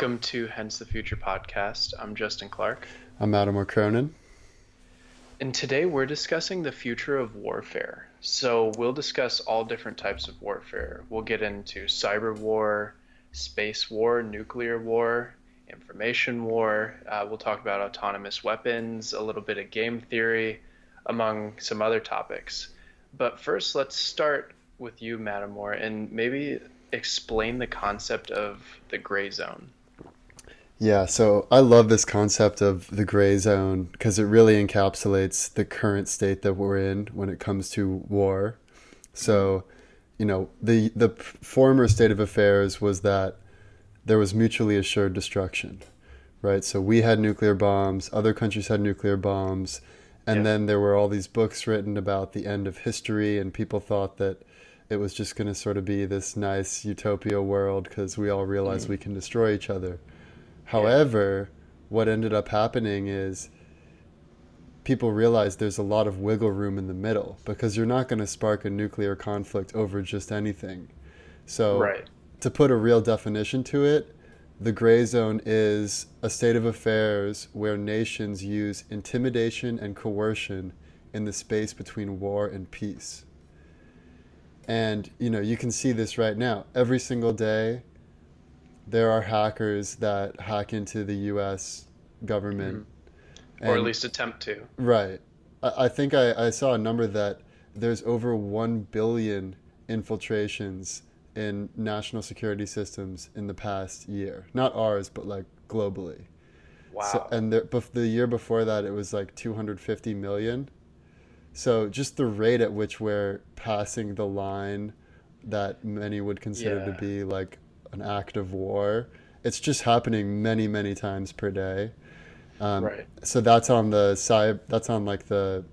Welcome to Hence the Future podcast. I'm Justin Clark. I'm Adam Cronin. And today we're discussing the future of warfare. So we'll discuss all different types of warfare. We'll get into cyber war, space war, nuclear war, information war. Uh, we'll talk about autonomous weapons, a little bit of game theory, among some other topics. But first, let's start with you, Mattermore, and maybe explain the concept of the gray zone. Yeah, so I love this concept of the gray zone because it really encapsulates the current state that we're in when it comes to war. So, you know, the the former state of affairs was that there was mutually assured destruction, right? So we had nuclear bombs, other countries had nuclear bombs, and yeah. then there were all these books written about the end of history, and people thought that it was just going to sort of be this nice utopia world because we all realized mm. we can destroy each other. However, what ended up happening is people realized there's a lot of wiggle room in the middle because you're not going to spark a nuclear conflict over just anything. So, right. to put a real definition to it, the gray zone is a state of affairs where nations use intimidation and coercion in the space between war and peace. And you know, you can see this right now. Every single day there are hackers that hack into the U.S. government, mm-hmm. or at least attempt to. Right. I, I think I, I saw a number that there's over one billion infiltrations in national security systems in the past year. Not ours, but like globally. Wow. So, and the, the year before that, it was like 250 million. So just the rate at which we're passing the line that many would consider yeah. to be like an act of war. It's just happening many, many times per day. Um, right. So that's on the side. That's on like the,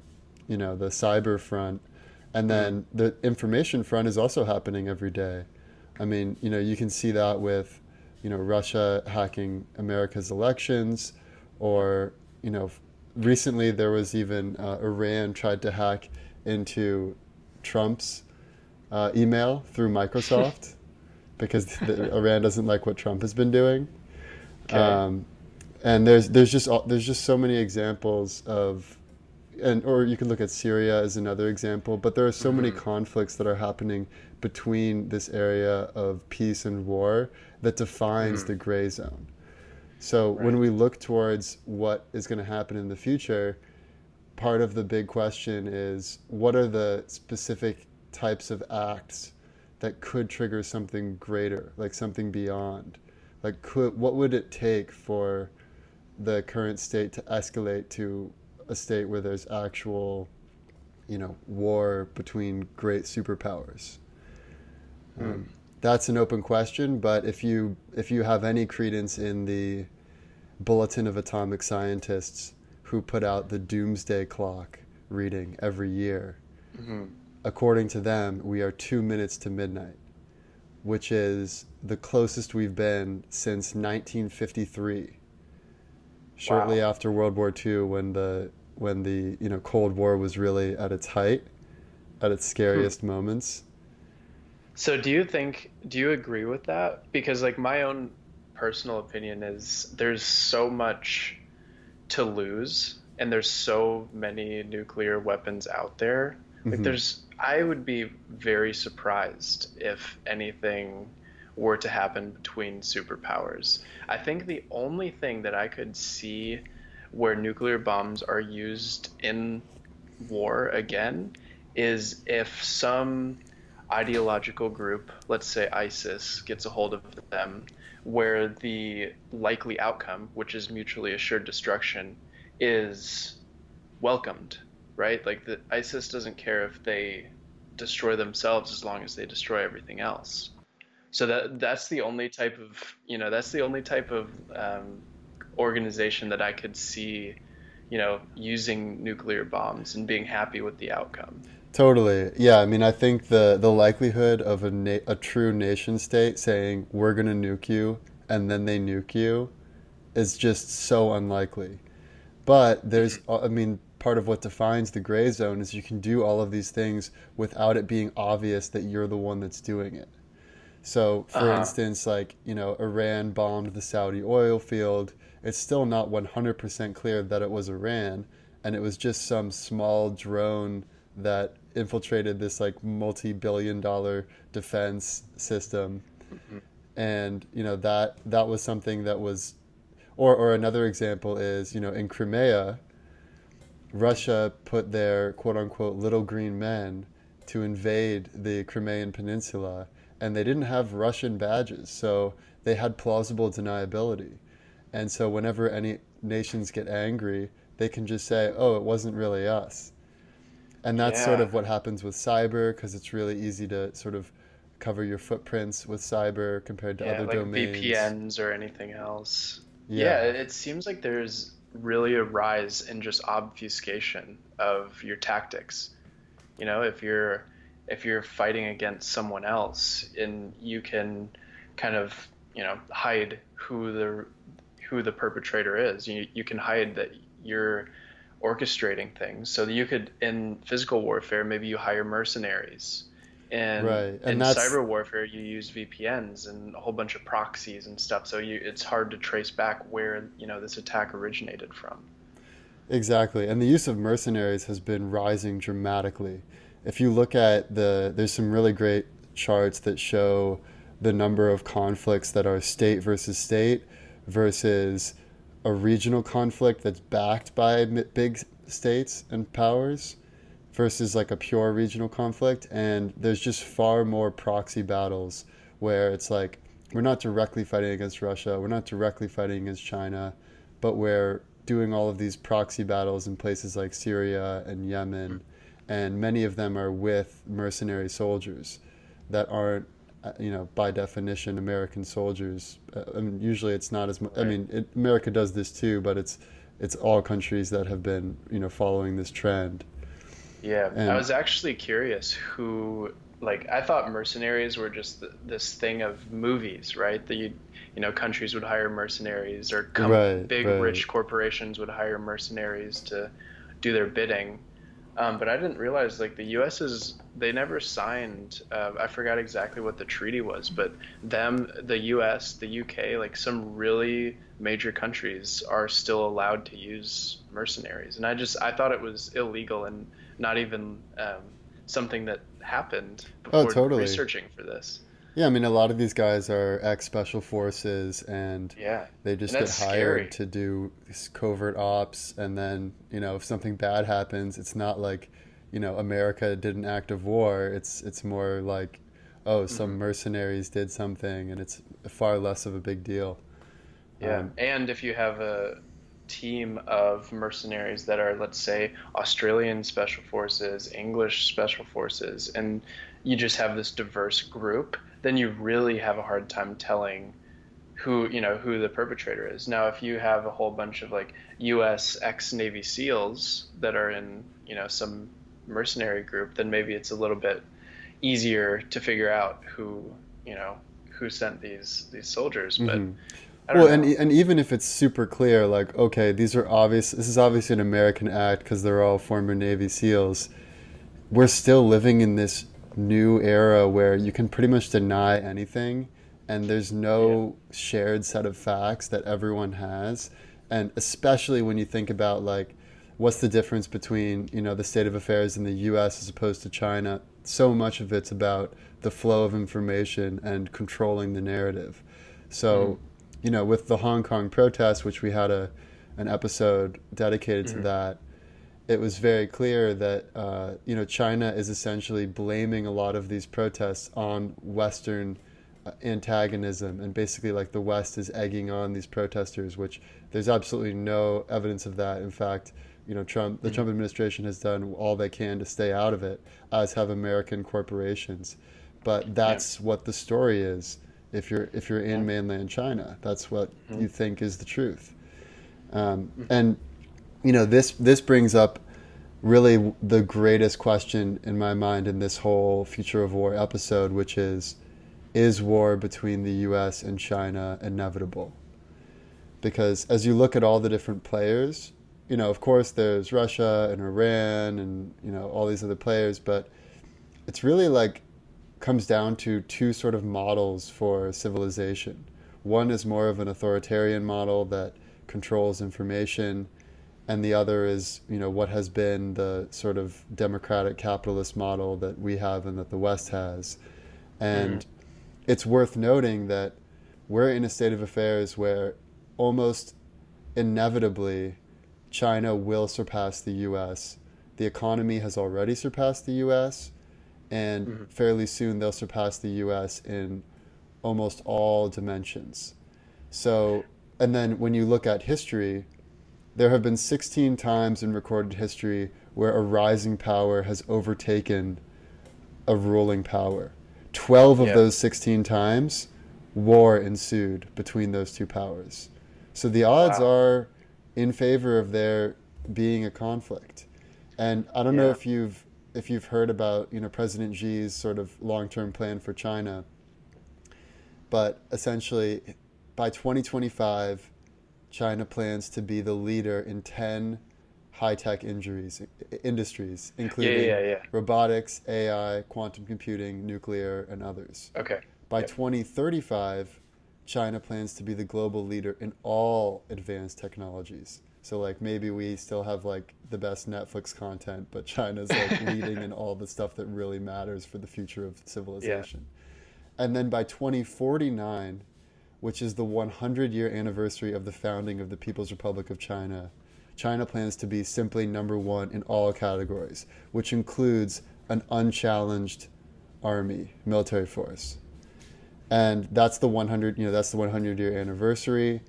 you know, the cyber front, and mm-hmm. then mm-hmm. the information front is also happening every day. I mean, you know, you can see that with, you know, Russia hacking America's elections, or you know, recently there was even uh, Iran tried to hack into Trump's uh, email through Microsoft because the, Iran doesn't like what Trump has been doing. Okay. Um, and there's there's just there's just so many examples of, and or you can look at Syria as another example. But there are so mm-hmm. many conflicts that are happening between this area of peace and war that defines mm-hmm. the gray zone. So right. when we look towards what is going to happen in the future, part of the big question is what are the specific types of acts that could trigger something greater, like something beyond? Like, could, what would it take for the current state to escalate to a state where there's actual, you know, war between great superpowers? Mm. Um, that's an open question, but if you if you have any credence in the Bulletin of Atomic Scientists, who put out the Doomsday Clock reading every year, mm-hmm according to them, we are two minutes to midnight, which is the closest we've been since 1953, shortly wow. after World War II, when the when the you know Cold War was really at its height, at its scariest hmm. moments. So, do you think? Do you agree with that? Because, like, my own personal opinion is there's so much to lose, and there's so many nuclear weapons out there. Like, mm-hmm. there's I would be very surprised if anything were to happen between superpowers. I think the only thing that I could see where nuclear bombs are used in war again is if some ideological group, let's say ISIS, gets a hold of them, where the likely outcome, which is mutually assured destruction, is welcomed right? Like the ISIS doesn't care if they destroy themselves as long as they destroy everything else. So that that's the only type of you know that's the only type of um, organization that I could see, you know, using nuclear bombs and being happy with the outcome. Totally. Yeah. I mean, I think the the likelihood of a na- a true nation state saying we're gonna nuke you and then they nuke you is just so unlikely. But there's, mm-hmm. I mean, part of what defines the gray zone is you can do all of these things without it being obvious that you're the one that's doing it. So, for Uh-huh. instance, like, you know, Iran bombed the Saudi oil field. It's still not 100% clear that it was Iran, and it was just some small drone that infiltrated this like multi-billion dollar defense system. And, you know, that that was something that was or or another example is, you know, in Crimea, Russia put their quote unquote little green men to invade the Crimean Peninsula, and they didn't have Russian badges, so they had plausible deniability. And so, whenever any nations get angry, they can just say, oh, it wasn't really us. And that's sort of what happens with cyber, because it's really easy to sort of cover your footprints with cyber compared to Yeah, other like domains. VPNs or anything else. Yeah. Yeah, it seems like there's really a rise in just obfuscation of your tactics. You know, if you're if you're fighting against someone else and you can kind of, you know, hide who the who the perpetrator is. You you can hide that you're orchestrating things. So that you could in physical warfare maybe you hire mercenaries. And Right, and in cyber warfare you use VPNs and a whole bunch of proxies and stuff. So you it's hard to trace back where, you know, this attack originated from. Exactly. And the use of mercenaries has been rising dramatically. If you look at the, there's some really great charts that show the number of conflicts that are state versus state versus a regional conflict that's backed by big states and powers versus like a pure regional conflict. And there's just far more proxy battles where it's like, we're not directly fighting against Russia, we're not directly fighting against China, but we're doing all of these proxy battles in places like Syria and Yemen. And many of them are with mercenary soldiers that aren't, uh, you know, by definition, American soldiers. Uh, I mean, usually it's not as much. I mean, it, America does this too, but it's it's all countries that have been, you know, following this trend. Yeah, And- I was actually curious who, like, I thought mercenaries were just th this thing of movies, right? That you, you know, countries would hire mercenaries or com- Right, big right. rich corporations would hire mercenaries to do their bidding. Um, but I didn't realize, like, the U.S. is, they never signed, uh, I forgot exactly what the treaty was, but them, the U.S., the U.K., like, some really major countries are still allowed to use mercenaries. And I just, I thought it was illegal and not even um, something that happened Oh, totally. researching for this. Yeah, I mean, a lot of these guys are ex special forces, and Yeah. they just get hired scary. to do these covert ops. And then, you know, if something bad happens, it's not like, you know, America did an act of war. It's it's more like, oh, some Mm-hmm. mercenaries did something, and it's far less of a big deal. Yeah. Um, and if you have a team of mercenaries that are, let's say, Australian special forces, English special forces, and you just have this diverse group, then you really have a hard time telling who you know who the perpetrator is. Now, if you have a whole bunch of like U.S. ex Navy SEALs that are in you know some mercenary group, then maybe it's a little bit easier to figure out who you know who sent these these soldiers. But Mhm. Well, know. and and even if it's super clear, like okay, these are obvious. This is obviously an American act because they're all former Navy SEAls. We're still living in this new era where you can pretty much deny anything, and there's no shared set of facts that everyone has. And especially when you think about like, what's the difference between you know the state of affairs in the U.S. as opposed to China? So much of it's about the flow of information and controlling the narrative. So mm-hmm. You know, with the Hong Kong protests, which we had a an episode dedicated to that, it was very clear that uh, you know China is essentially blaming a lot of these protests on Western uh, antagonism, and basically like the West is egging on these protesters, which there's absolutely no evidence of that. In fact, you know, Trump, the Trump administration has done all they can to stay out of it, as have American corporations. But that's what the story is. If you're if you're in mainland China, that's what you think is the truth. Um, and you know this this brings up really the greatest question in my mind in this whole future of war episode, which is is war between the U.S. and China inevitable? Because as you look at all the different players, you know, of course, there's Russia and Iran and you know all these other players, but it's really like comes down to two sort of models for civilization. One is more of an authoritarian model that controls information, and the other is, you know, what has been the sort of democratic capitalist model that we have and that the West has. And mm. it's worth noting that we're in a state of affairs where almost inevitably China will surpass the US. The economy has already surpassed the US, and mm-hmm. fairly soon they'll surpass the US in almost all dimensions. So, and then when you look at history, there have been 16 times in recorded history where a rising power has overtaken a ruling power. 12 of those 16 times, war ensued between those two powers. So the odds wow. are in favor of there being a conflict. And I don't yeah. know if you've if you've heard about you know President Xi's sort of long term plan for China, but essentially by 2025, China plans to be the leader in 10 high tech injuries industries, including yeah, yeah, robotics, AI, quantum computing, nuclear, and others. Okay. By 2035, China plans to be the global leader in all advanced technologies. So like maybe we still have like the best Netflix content, but China's like leading in all the stuff that really matters for the future of civilization. Yeah. And then by 2049, which is the 100 year anniversary of the founding of the People's Republic of China, China plans to be simply number one in all categories, which includes an unchallenged army, military force and that's the 100 you know that's the 100 year anniversary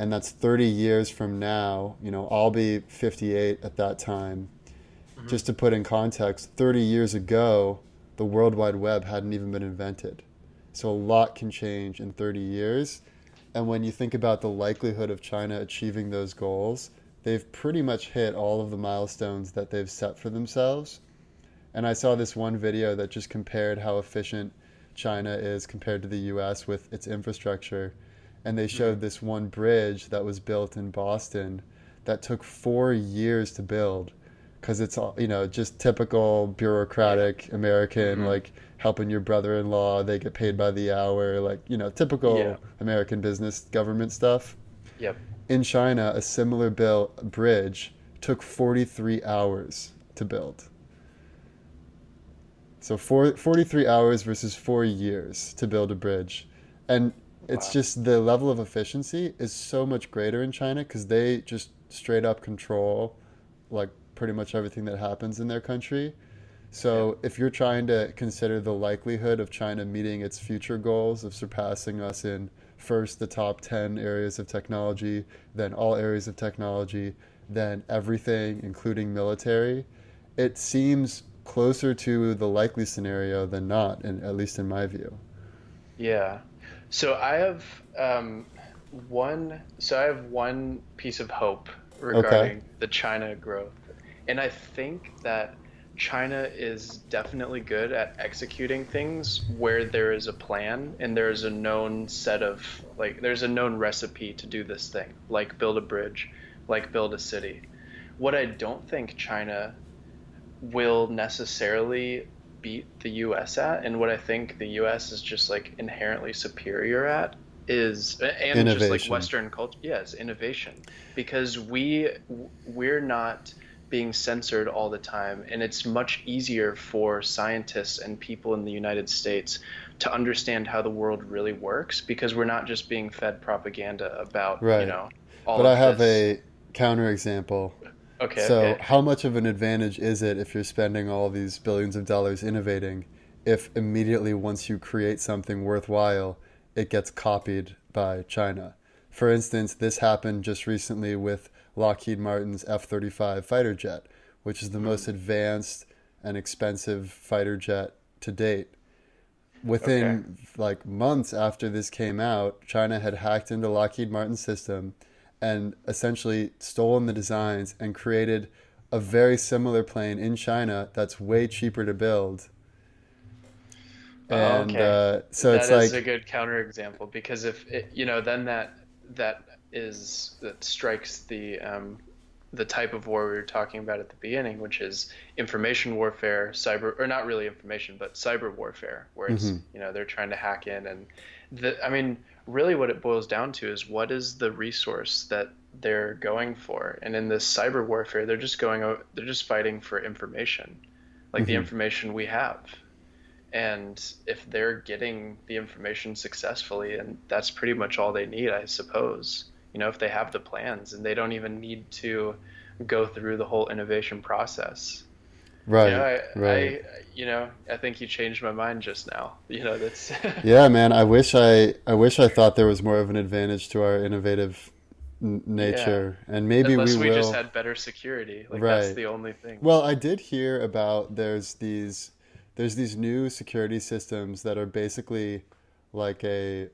and that's 30 years from now you know i'll be 58 at that time mm-hmm. just to put in context 30 years ago the world wide web hadn't even been invented so a lot can change in 30 years and when you think about the likelihood of china achieving those goals they've pretty much hit all of the milestones that they've set for themselves and i saw this one video that just compared how efficient China is compared to the US with its infrastructure. And they showed mm-hmm. this one bridge that was built in Boston that took four years to build because it's all you know just typical bureaucratic american mm-hmm. like helping your brother-in-law they get paid by the hour like you know typical yeah. american business government stuff yep in china a similar bill bridge took 43 hours to build so four, 43 hours versus four years to build a bridge. And it's wow. just the level of efficiency is so much greater in China because they just straight up control like pretty much everything that happens in their country. So yeah. if you're trying to consider the likelihood of China meeting its future goals of surpassing us in first the top 10 areas of technology, then all areas of technology, then everything including military, it seems closer to the likely scenario than not, and at least in my view. Yeah. So I have um, one. So I have one piece of hope regarding okay. the China growth, and I think that China is definitely good at executing things where there is a plan and there is a known set of like there's a known recipe to do this thing, like build a bridge, like build a city. What I don't think China will necessarily beat the US at and what I think the US is just like inherently superior at is and innovation. just like western culture yes innovation because we we're not being censored all the time and it's much easier for scientists and people in the United States to understand how the world really works because we're not just being fed propaganda about right. you know all but I have this. a counterexample Okay. So, okay. how much of an advantage is it if you're spending all these billions of dollars innovating, if immediately once you create something worthwhile, it gets copied by China? For instance, this happened just recently with Lockheed Martin's F 35 fighter jet, which is the mm-hmm. most advanced and expensive fighter jet to date. Within okay. like months after this came out, China had hacked into Lockheed Martin's system and essentially stolen the designs and created a very similar plane in China that's way cheaper to build. Oh, and okay. uh, so that it's like a good counterexample because if it, you know, then that that is that strikes the um, the type of war we were talking about at the beginning, which is information warfare, cyber, or not really information, but cyber warfare, where it's, mm-hmm. you know, they're trying to hack in. And the, I mean, really what it boils down to is what is the resource that they're going for? And in this cyber warfare, they're just going, they're just fighting for information, like mm-hmm. the information we have. And if they're getting the information successfully, and that's pretty much all they need, I suppose you know if they have the plans and they don't even need to go through the whole innovation process right you know, I, right I, you know i think you changed my mind just now you know that's yeah man i wish i i wish i thought there was more of an advantage to our innovative n- nature yeah. and maybe Unless we, we will just had better security like right. that's the only thing well i did hear about there's these there's these new security systems that are basically like a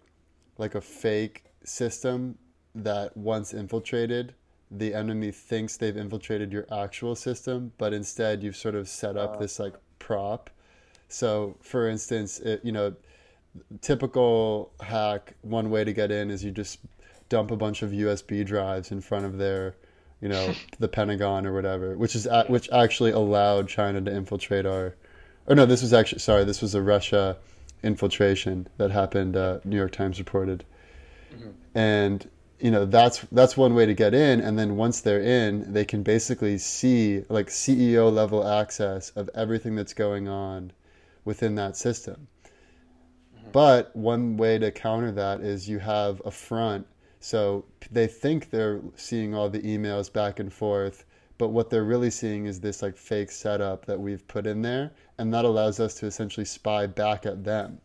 like a fake system that once infiltrated, the enemy thinks they've infiltrated your actual system, but instead you've sort of set up uh, this like prop. So, for instance, it, you know, typical hack, one way to get in is you just dump a bunch of USB drives in front of their, you know, the Pentagon or whatever, which is which actually allowed China to infiltrate our. Or no, this was actually sorry, this was a Russia infiltration that happened. Uh, New York Times reported, mm-hmm. and you know that's that's one way to get in. And then once they're in they can basically see like ceo level access of everything that's going on within that system. Mm-hmm. but one way to counter that is you have a front. So they think they're seeing all the emails back and forth but what they're really seeing is this like fake setup that we've put in there. And that allows us to essentially spy back at them.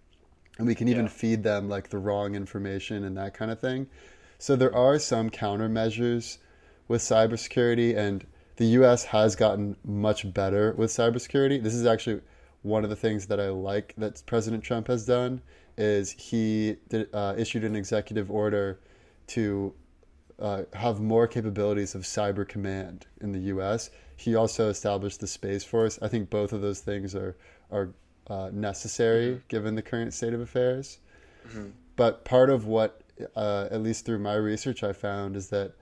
And we can even yeah. feed them like the wrong information and that kind of thing so there are some countermeasures with cybersecurity, and the U.S. has gotten much better with cybersecurity. This is actually one of the things that I like that President Trump has done is he did, uh, issued an executive order to uh, have more capabilities of cyber command in the U.S. He also established the Space Force. I think both of those things are are uh, necessary mm-hmm. given the current state of affairs. Mm-hmm. But part of what uh, at least through my research, I found is that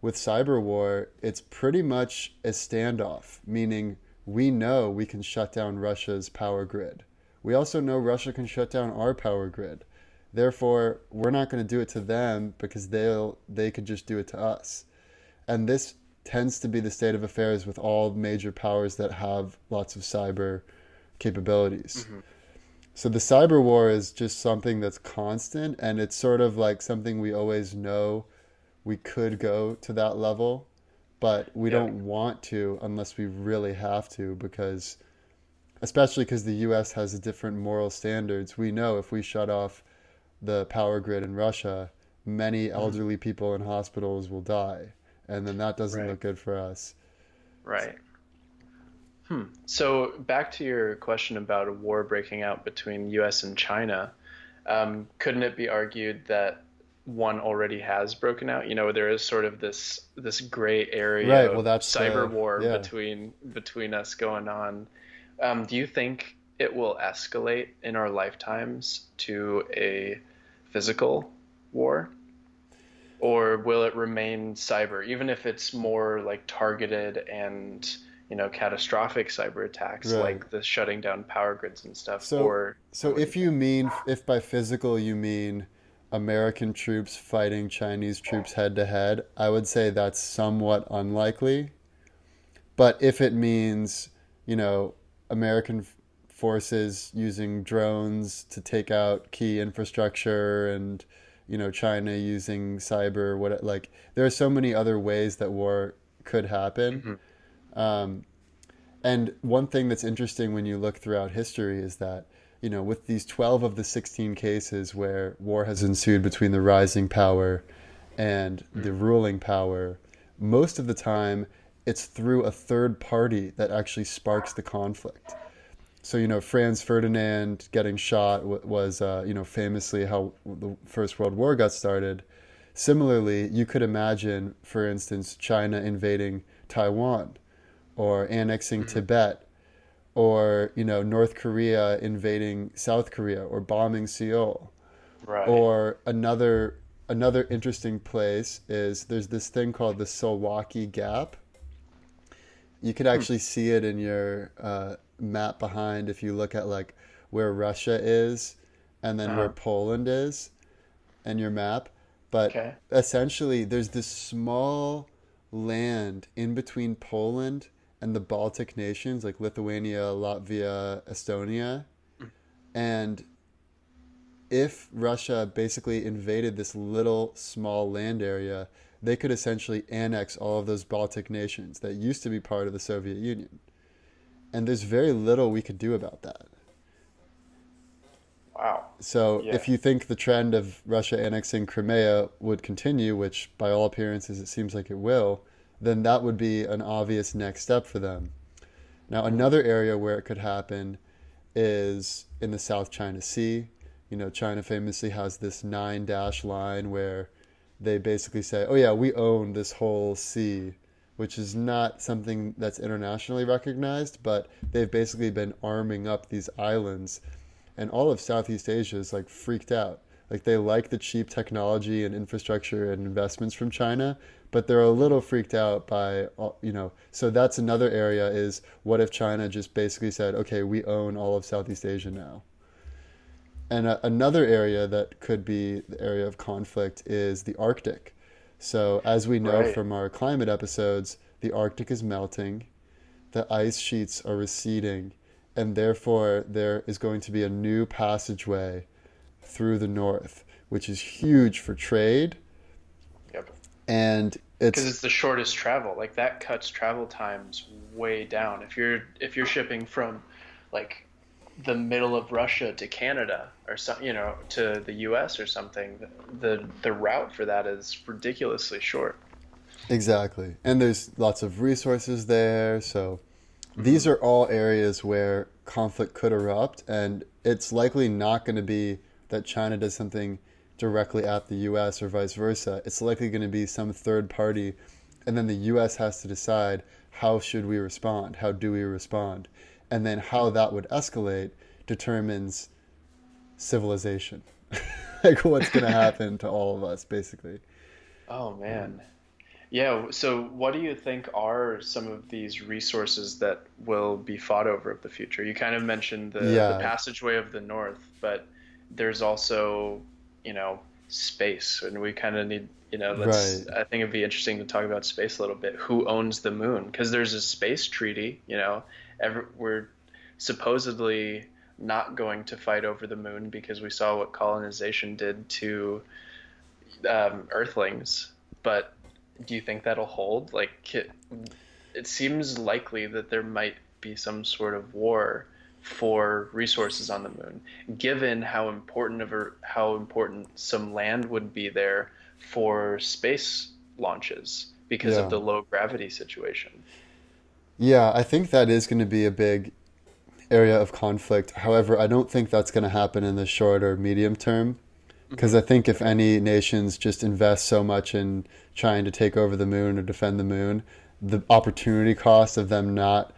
with cyber war, it's pretty much a standoff, meaning we know we can shut down Russia's power grid. We also know Russia can shut down our power grid. Therefore, we're not going to do it to them because they'll they could just do it to us. And this tends to be the state of affairs with all major powers that have lots of cyber capabilities. Mm-hmm. So the cyber war is just something that's constant, and it's sort of like something we always know we could go to that level, but we yeah. don't want to unless we really have to because especially because the US has different moral standards. We know if we shut off the power grid in Russia, many mm-hmm. elderly people in hospitals will die, and then that doesn't right. look good for us. Right. Hmm. So back to your question about a war breaking out between U.S. and China, um, couldn't it be argued that one already has broken out? You know, there is sort of this this gray area right. well, that's cyber the, war yeah. between between us going on. Um, do you think it will escalate in our lifetimes to a physical war? Or will it remain cyber, even if it's more like targeted and you know catastrophic cyber attacks right. like the shutting down power grids and stuff so, or so if you mean if by physical you mean american troops fighting chinese troops head to head i would say that's somewhat unlikely. But if it means you know american forces using drones to take out key infrastructure and you know china using cyber what like there are so many other ways that war could happen. Mm-hmm um, and one thing that's interesting when you look throughout history is that, you know, with these 12 of the 16 cases where war has ensued between the rising power and the mm. ruling power, most of the time it's through a third party that actually sparks the conflict. So, you know, Franz Ferdinand getting shot was, uh, you know, famously how the First World War got started. Similarly, you could imagine, for instance, China invading Taiwan or annexing mm-hmm. Tibet or you know North Korea invading South Korea or bombing Seoul. Right. Or another another interesting place is there's this thing called the Suwalki Gap. You could actually see it in your uh, map behind if you look at like where Russia is and then where Uh-huh. Poland is and your map. But Okay. essentially, there's this small land in between Poland and the Baltic nations, like Lithuania, Latvia, Estonia. And if Russia basically invaded this little small land area, they could essentially annex all of those Baltic nations that used to be part of the Soviet Union. And there's very little we could do about that. Wow. So Yeah. if you think the trend of Russia annexing Crimea would continue, which by all appearances it seems like it will, then that would be an obvious next step for them. Now, another area where it could happen is in the South China Sea. You know, China famously has this nine dash line where they basically say, oh, yeah, we own this whole sea, which is not something that's internationally recognized, but they've basically been arming up these islands and all of Southeast Asia is like freaked out. Like they like the cheap technology and infrastructure and investments from China, but they're a little freaked out by you know. So that's another area is what if China just basically said, okay, we own all of Southeast Asia now. And a, another area that could be the area of conflict is the Arctic. So as we know Right. from our climate episodes, the Arctic is melting, the ice sheets are receding, and therefore there is going to be a new passageway through the north, which is huge for trade. Yep. And it's Because it's the shortest travel. Like that cuts travel times way down. If you're if you're shipping from like the middle of Russia to Canada or some, you know, to the U.S. or something, the the route for that is ridiculously short. exactly, and there's lots of resources there. So mm-hmm. these are all areas where conflict could erupt, and it's likely not going to be that China does something directly at the U.S. or vice versa. It's likely going to be some third party, and then the U.S. has to decide how should we respond, how do we respond, and then how that would escalate determines civilization, like what's going to happen to all of us, basically. Oh man. Um, yeah, so what do you think are some of these resources that will be fought over of the future? You kind of mentioned the, Yeah. the passageway of the north, but there's also, you know, space, and we kind of need, you know, let's, Right. I think it'd be interesting to talk about space a little bit. Who owns the moon? Because there's a space treaty, you know, every, we're supposedly not going to fight over the moon because we saw what colonization did to um, Earthlings, but do you think that'll hold? Like, it, it seems likely that there might be some sort of war for resources on the moon, given how important of a, how important some land would be there for space launches because Yeah. of the low gravity situation. Yeah, I think that is going to be a big area of conflict. However, I don't think that's going to happen in the short or medium term. Mm-hmm. Because I think if any nations just invest so much in trying to take over the moon or defend the moon, the opportunity cost of them not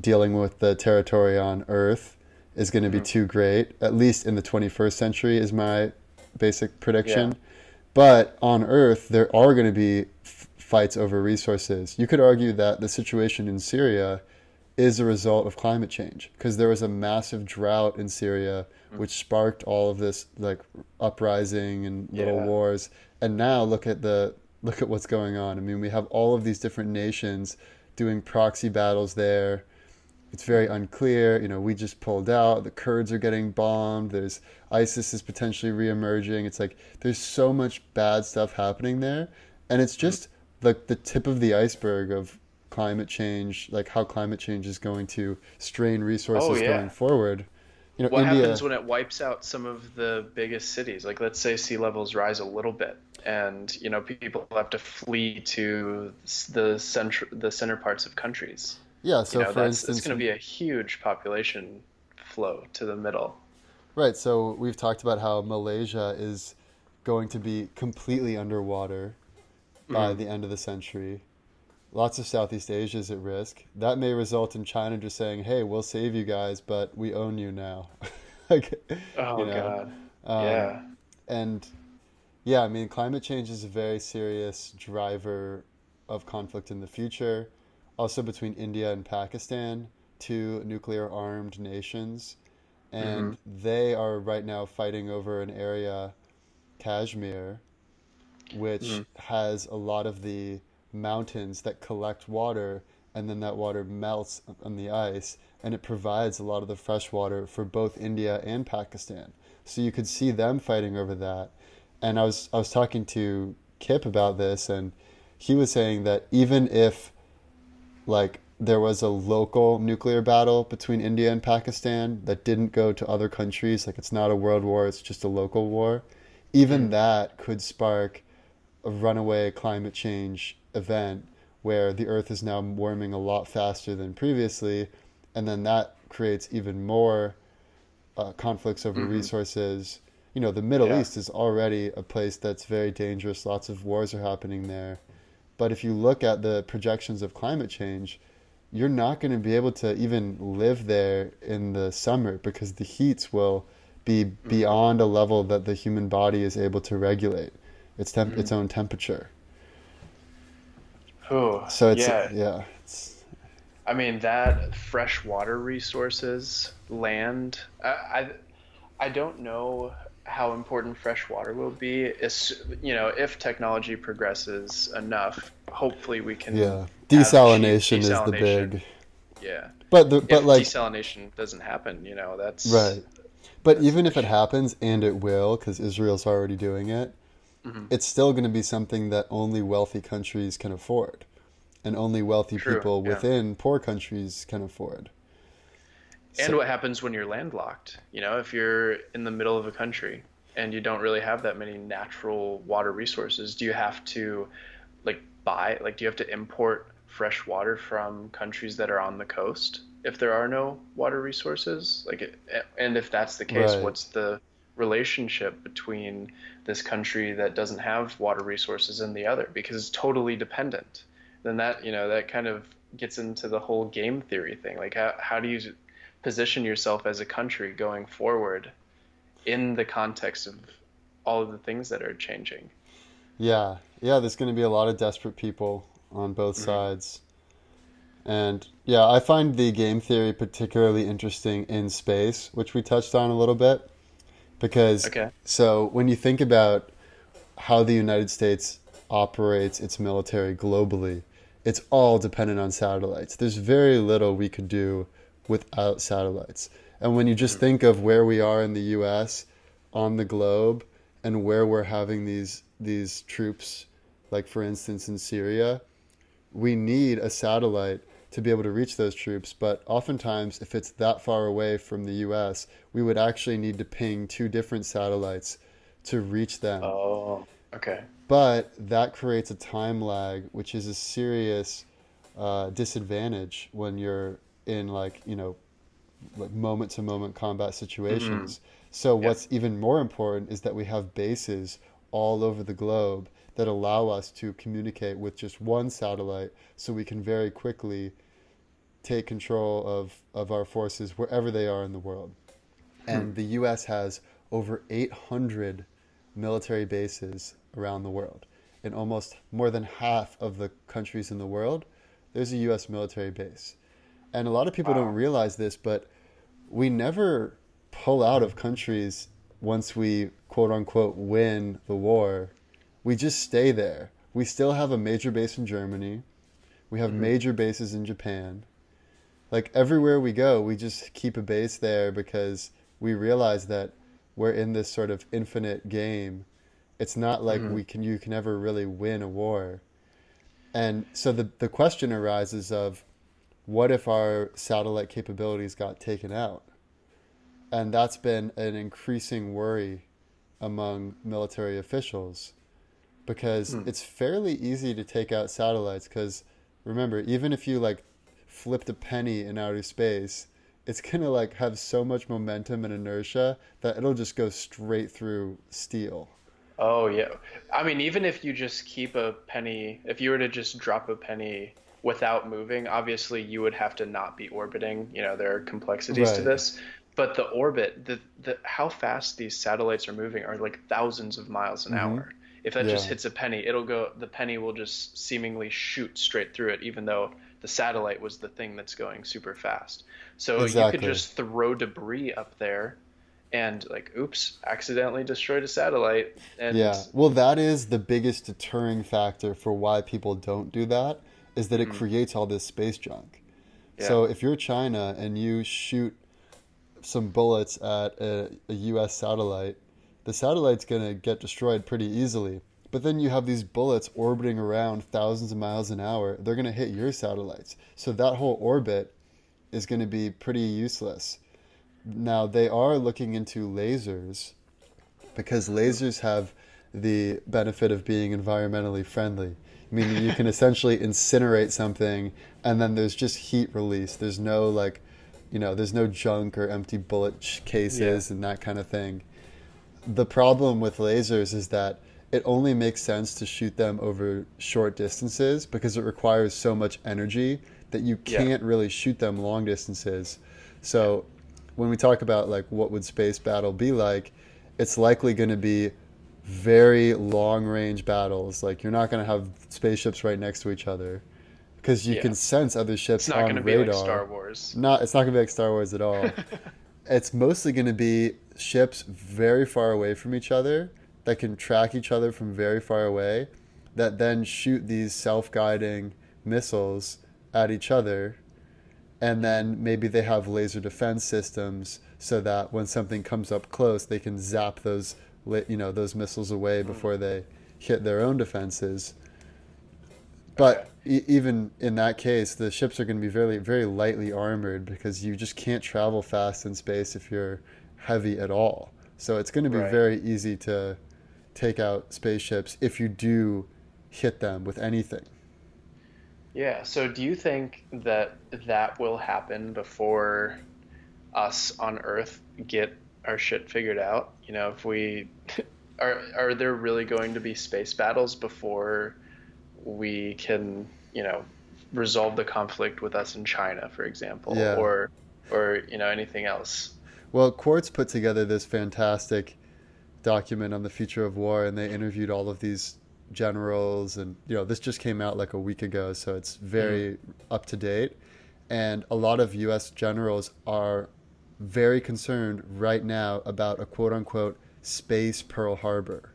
dealing with the territory on Earth is going to be mm-hmm. too great, at least in the 21st century, is my basic prediction. Yeah. But on Earth, there are going to be f- fights over resources. You could argue that the situation in Syria is a result of climate change because there was a massive drought in Syria, mm. which sparked all of this like uprising and little Yeah. wars. And now look at the look at what's going on. I mean, we have all of these different nations doing proxy battles there. It's very unclear. You know, we just pulled out. The Kurds are getting bombed. There's ISIS is potentially reemerging. It's like there's so much bad stuff happening there, and it's mm-hmm. just like the tip of the iceberg of climate change. Like how climate change is going to strain resources Oh, yeah. going forward. You know, What India. happens when it wipes out some of the biggest cities? Like, let's say sea levels rise a little bit, and you know people have to flee to the center, the center parts of countries. Yeah. So you know, for instance, it's going to be a huge population flow to the middle. Right. So we've talked about how Malaysia is going to be completely underwater by the end of the century. Lots of Southeast Asia is at risk. That may result in China just saying, "Hey, we'll save you guys, but we own you now." like, Oh you know, God. um, yeah. And yeah, I mean, climate change is a very serious driver of conflict in the future. Also between India and Pakistan, two nuclear armed nations. And mm-hmm. they are right now fighting over an area, Kashmir, which mm. has a lot of the mountains that collect water, and then that water melts on the ice, and it provides a lot of the fresh water for both India and Pakistan. So you could see them fighting over that. And I was I was talking to Kip about this, and he was saying that even if like there was a local nuclear battle between India and Pakistan that didn't go to other countries, like it's not a world war, it's just a local war, even that could spark a runaway climate change event where the earth is now warming a lot faster than previously, and then that creates even more uh, conflicts over resources. You know, the Middle Yeah. East is already a place that's very dangerous. Lots of wars are happening there. But if you look at the projections of climate change, you're not going to be able to even live there in the summer because the heats will be mm-hmm. beyond a level that the human body is able to regulate its temp- mm-hmm. its own temperature. Oh, So it's yeah. yeah, it's I mean that freshwater resources, land. I, I, I don't know how important fresh water will be. Is you know if technology progresses enough, hopefully we can. yeah. cheap Desalination is the big. Yeah, But the but if like desalination doesn't happen, you know that's Right. But That's even if it happens, and it will, because Israel's already doing it, Mhm. it's still going to be something that only wealthy countries can afford. And only wealthy True, people yeah. within poor countries can afford. And So- what happens when you're landlocked? You know, if you're in the middle of a country and you don't really have that many natural water resources, do you have to like buy, like do you have to import fresh water from countries that are on the coast if there are no water resources? Like it- and if that's the case, Right. what's the relationship between this country that doesn't have water resources and the other because it's totally dependent? Then that, you know, that kind of gets into the whole game theory thing. Like how how do you position yourself as a country going forward in the context of all of the things that are changing. Yeah, yeah, there's going to be a lot of desperate people on both Mhm. sides. And yeah, I find the game theory particularly interesting in space, which we touched on a little bit. Because Okay. so when you think about how the United States operates its military globally, it's all dependent on satellites. There's very little we could do without satellites. And when you just think of where we are in the US on the globe and where we're having these these troops, like for instance in Syria, we need a satellite to be able to reach those troops. But oftentimes, if it's that far away from the US, we would actually need to ping two different satellites to reach them. Oh, okay. But that creates a time lag, which is a serious uh, disadvantage when you're in like you know like moment to moment combat situations. Mm-hmm. So Yep. what's even more important is that we have bases all over the globe that allow us to communicate with just one satellite, so we can very quickly take control of of our forces wherever they are in the world. Hmm. And the U.S. has over 800 military bases around the world. In almost more than half of the countries in the world, there's a U.S. military base. And a lot of people Wow. don't realize this, but we never pull out of countries once we quote unquote win the war. We just stay there. We still have a major base in Germany. We have Mhm. major bases in Japan. Like everywhere we go, we just keep a base there because we realize that we're in this sort of infinite game. It's not like Mhm. we can you can ever really win a war. And so the the question arises of what if our satellite capabilities got taken out? And that's been an increasing worry among military officials because Hmm. it's fairly easy to take out satellites because remember even if you like flipped a penny in outer space it's gonna like have so much momentum and inertia that it'll just go straight through steel Oh, yeah. I mean, even if you just keep a penny, if you were to just drop a penny without moving, obviously you would have to not be orbiting. You know, there are complexities to this. But the orbit, the, the how fast these satellites are moving are like thousands of miles an Mhm. hour. if that Yeah. just hits a penny, it'll go. The penny will just seemingly shoot straight through it, even though the satellite was the thing that's going super fast. So you could just throw debris up there, and like, oops, accidentally destroyed a satellite. And Yeah. Well, that is the biggest deterring factor for why people don't do that is that it mm. creates all this space junk. Yeah. So if you're China and you shoot some bullets at a, a US satellite, the satellite's going to get destroyed pretty easily. But then you have these bullets orbiting around thousands of miles an hour. They're going to hit your satellites. So that whole orbit is going to be pretty useless. Now, they are looking into lasers because lasers have the benefit of being environmentally friendly, meaning you can essentially incinerate something and then there's just heat release. There's no like, you know, there's no junk or empty bullet cases and that kind of thing. The problem with lasers is that it only makes sense to shoot them over short distances because it requires so much energy that you can't really shoot them long distances. So when we talk about like what would space battle be like, it's likely going to be very long range battles. Like you're not going to have spaceships right next to each other because you Yeah. can sense other ships it's not on going to be radar. like Star Wars. Not it's not going to be like Star Wars at all. it's mostly going to be ships very far away from each other that can track each other from very far away that then shoot these self-guiding missiles at each other and then maybe they have laser defense systems so that when something comes up close they can zap those li- you know those missiles away mm. before they hit their own defenses but e- even in that case the ships are going to be very very lightly armored because you just can't travel fast in space if you're heavy at all so it's going to be Right. very easy to take out spaceships if you do hit them with anything Yeah. So do you think that that will happen before us on Earth get our shit figured out? You know, if we are are there really going to be space battles before we can, you know, resolve the conflict with us in China, for example, Yeah. or or you know anything else? Well, Quartz put together this fantastic document on the future of war, and they interviewed all of these generals, and you know this just came out like a week ago, so it's very mm-hmm. up to date. And a lot of U.S. generals are very concerned right now about a quote unquote space Pearl Harbor,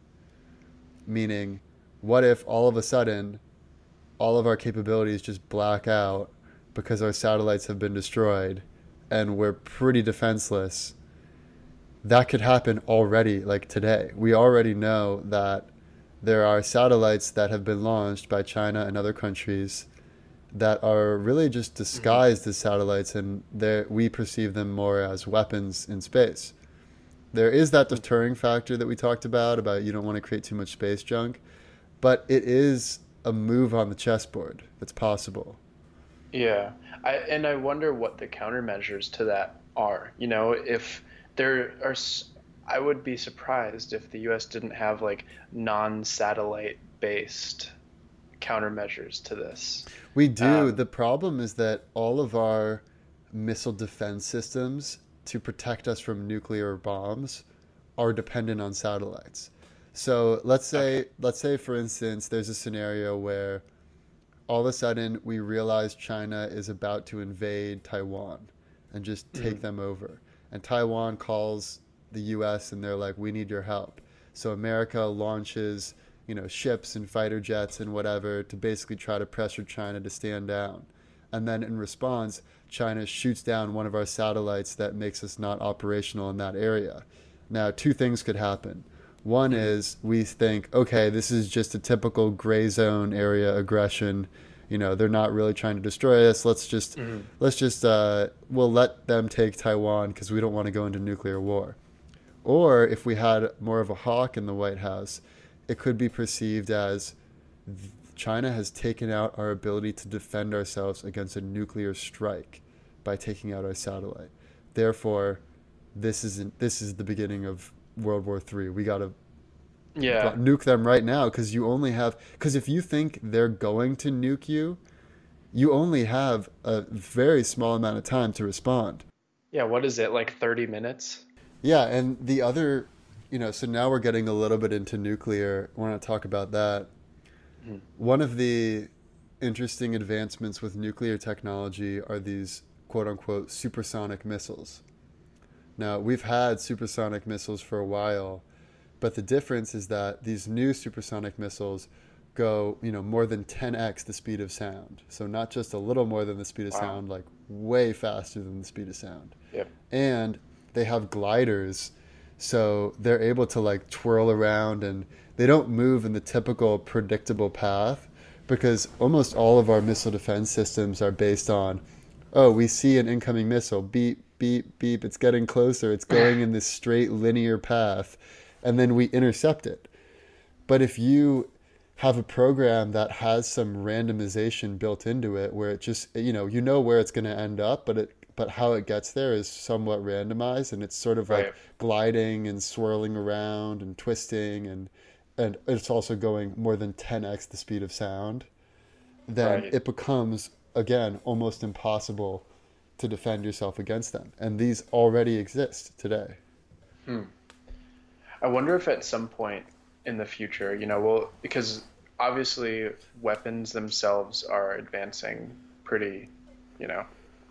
meaning, what if all of a sudden all of our capabilities just black out because our satellites have been destroyed and we're pretty defenseless. That could happen already, like today. We already know that there are satellites that have been launched by China and other countries that are really just mm-hmm. disguised as satellites, and we perceive them more as weapons in space. There is that deterring factor that we talked about, about you don't want to create too much space junk, but it is a move on the chessboard that's possible. Yeah, I and I wonder what the countermeasures to that are. You know, if there are, I would be surprised if the U.S. didn't have like non-satellite based countermeasures to this. We do. Um, the problem is that all of our missile defense systems to protect us from nuclear bombs are dependent on satellites. So let's say, let's say for instance, there's a scenario where all of a sudden we realize China is about to invade Taiwan and just take them over. And Taiwan calls the US and they're like, we need your help. So America launches, you know, ships and fighter jets and whatever to basically try to pressure China to stand down. And then in response, China shoots down one of our satellites that makes us not operational in that area. Now, two things could happen. One is we think, okay, this is just a typical gray zone area aggression. You know, they're not really trying to destroy us. Let's just, let's just, uh, we'll let them take Taiwan because we don't want to go into nuclear war. Or if we had more of a hawk in the White House, it could be perceived as China has taken out our ability to defend ourselves against a nuclear strike by taking out our satellite. Therefore, this isn't this is the beginning of World War III. We got to Yeah, nuke them right now because you only have because if you think they're going to nuke you, you only have a very small amount of time to respond. yeah. What is it like? Thirty minutes? Yeah, and the other you know, so now we're getting a little bit into nuclear. I want to talk about that. Mm-hmm. One of the interesting advancements with nuclear technology are these quote unquote supersonic missiles. Now, we've had supersonic missiles for a while, but the difference is that these new supersonic missiles go, you know, more than 10x the speed of sound. So not just a little more than the speed of wow. sound, like way faster than the speed of sound. Yep. And they have gliders, so they're able to like twirl around and they don't move in the typical predictable path because almost all of our missile defense systems are based on oh, we see an incoming missile, beep, beep, beep, it's getting closer, it's going in this straight linear path, and then we intercept it. But if you have a program that has some randomization built into it where it just you know you know where it's going to end up but it but how it gets there is somewhat randomized and it's sort of like right. gliding and swirling around and twisting and and it's also going more than 10x the speed of sound then right. it becomes again almost impossible to defend yourself against them and these already exist today hmm. i wonder if at some point in the future you know well because obviously weapons themselves are advancing pretty you know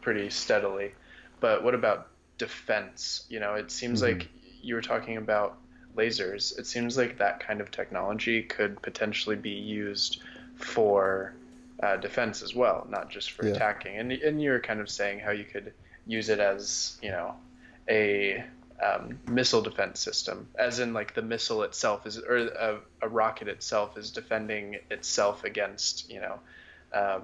pretty steadily but what about defense you know it seems mm-hmm. like you were talking about lasers it seems like that kind of technology could potentially be used for uh, defense as well, not just for yeah. attacking. And and you're kind of saying how you could use it as you know a um, missile defense system, as in like the missile itself is or a, a rocket itself is defending itself against you know um,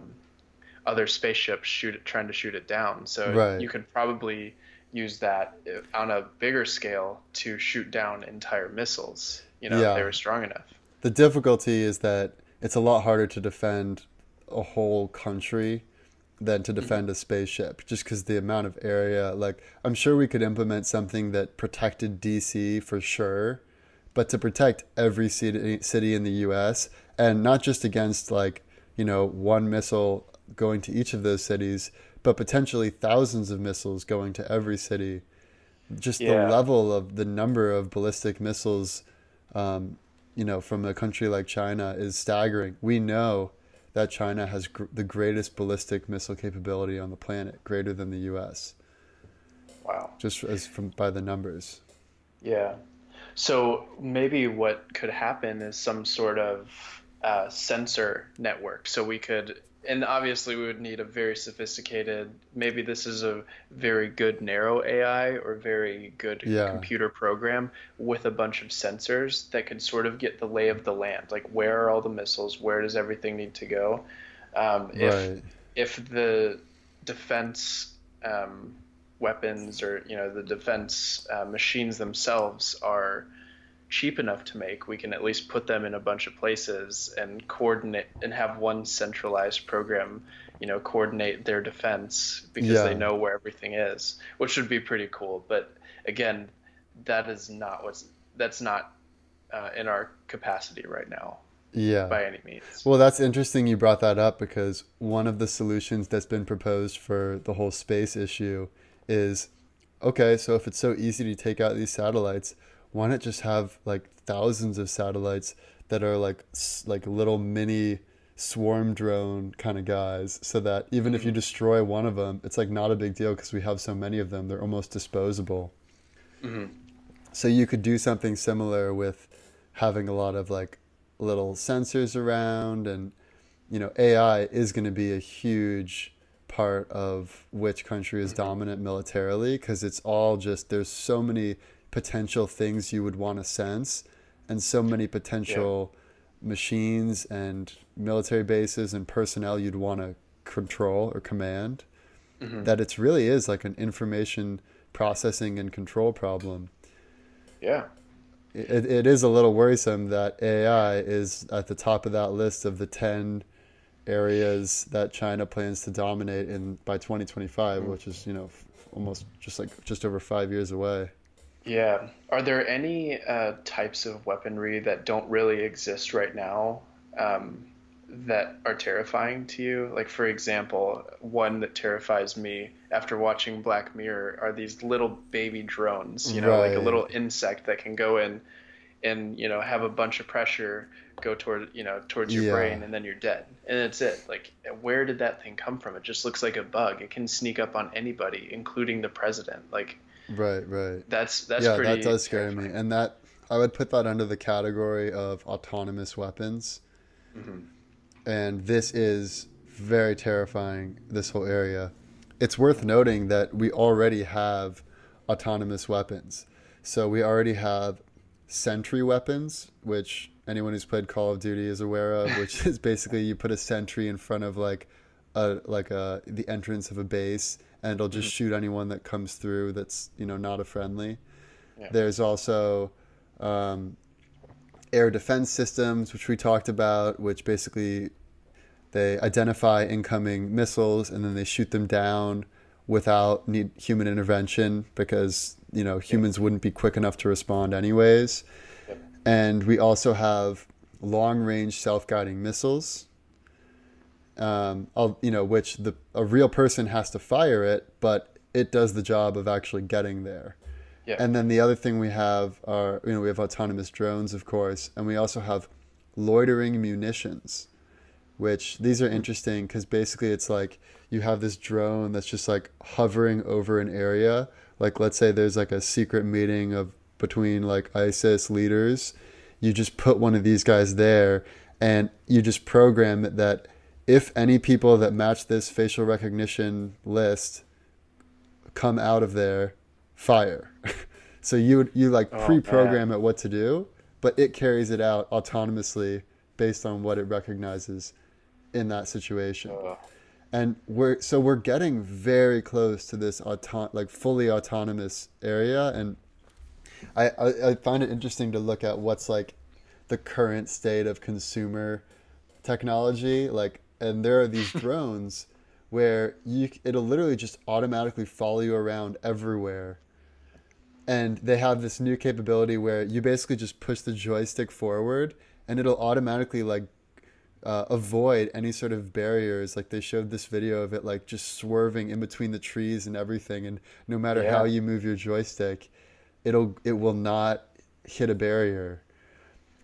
other spaceships shoot trying to shoot it down. So right. you could probably use that on a bigger scale to shoot down entire missiles. You know, yeah. if they were strong enough. The difficulty is that it's a lot harder to defend a whole country than to mm-hmm. defend a spaceship just because the amount of area like i'm sure we could implement something that protected dc for sure but to protect every city, city in the us and not just against like you know one missile going to each of those cities but potentially thousands of missiles going to every city just yeah. the level of the number of ballistic missiles um, you know from a country like china is staggering we know that China has gr- the greatest ballistic missile capability on the planet, greater than the U.S. Wow! Just as from by the numbers. Yeah. So maybe what could happen is some sort of uh, sensor network. So we could and obviously we would need a very sophisticated maybe this is a very good narrow ai or very good yeah. computer program with a bunch of sensors that could sort of get the lay of the land like where are all the missiles where does everything need to go um, if right. if the defense um, weapons or you know the defense uh, machines themselves are cheap enough to make, we can at least put them in a bunch of places and coordinate and have one centralized program, you know, coordinate their defense because yeah. they know where everything is, which would be pretty cool. But again, that is not what's that's not uh, in our capacity right now. Yeah. By any means. Well, that's interesting you brought that up because one of the solutions that's been proposed for the whole space issue is okay, so if it's so easy to take out these satellites, why not just have like thousands of satellites that are like like little mini swarm drone kind of guys so that even if you mm-hmm. destroy one of them it's like not a big deal because we have so many of them they're almost disposable mm-hmm. so you could do something similar with having a lot of like little sensors around and you know ai is going to be a huge part of which country is mm-hmm. dominant militarily because it's all just there's so many potential things you would want to sense and so many potential yeah. machines and military bases and personnel you'd want to control or command mm-hmm. that it really is like an information processing and control problem yeah it, it is a little worrisome that ai is at the top of that list of the 10 areas that china plans to dominate in by 2025 mm-hmm. which is you know almost just like just over five years away yeah. Are there any uh, types of weaponry that don't really exist right now? Um, that are terrifying to you? Like, for example, one that terrifies me after watching Black Mirror are these little baby drones, you know, right. like a little insect that can go in and, you know, have a bunch of pressure go toward, you know, towards your yeah. brain and then you're dead. And that's it. Like, where did that thing come from? It just looks like a bug. It can sneak up on anybody, including the president. Like, right, right. That's, that's yeah, that does scare me. And that, I would put that under the category of autonomous weapons. Mm-hmm and this is very terrifying. This whole area. It's worth noting that we already have autonomous weapons. So we already have sentry weapons, which anyone who's played Call of Duty is aware of, which is basically you put a sentry in front of like a like a the entrance of a base and it'll just mm-hmm. shoot anyone that comes through that's, you know, not a friendly. Yeah. There's also um, air defense systems, which we talked about, which basically they identify incoming missiles and then they shoot them down without need human intervention because you know humans yep. wouldn't be quick enough to respond anyways. Yep. And we also have long-range self-guiding missiles. Um, you know, which the a real person has to fire it, but it does the job of actually getting there. Yeah. And then the other thing we have are, you know, we have autonomous drones, of course, and we also have loitering munitions, which these are interesting because basically it's like you have this drone that's just like hovering over an area. Like, let's say there's like a secret meeting of between like ISIS leaders. You just put one of these guys there and you just program it that if any people that match this facial recognition list come out of there, fire. so you you like oh, pre-program man. it what to do, but it carries it out autonomously based on what it recognizes in that situation. Uh. And we're so we're getting very close to this auto, like fully autonomous area, and I, I I find it interesting to look at what's like the current state of consumer technology. Like, and there are these drones where you it'll literally just automatically follow you around everywhere and they have this new capability where you basically just push the joystick forward and it'll automatically like uh, avoid any sort of barriers like they showed this video of it like just swerving in between the trees and everything and no matter yeah. how you move your joystick it'll it will not hit a barrier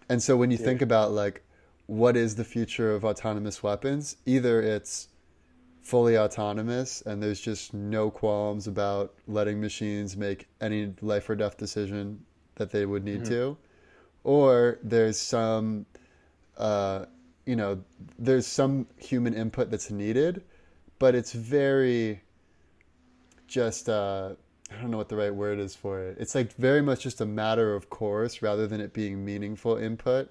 and so when you yeah. think about like what is the future of autonomous weapons either it's fully autonomous and there's just no qualms about letting machines make any life or death decision that they would need mm-hmm. to or there's some uh, you know there's some human input that's needed but it's very just uh, I don't know what the right word is for it. It's like very much just a matter of course rather than it being meaningful input.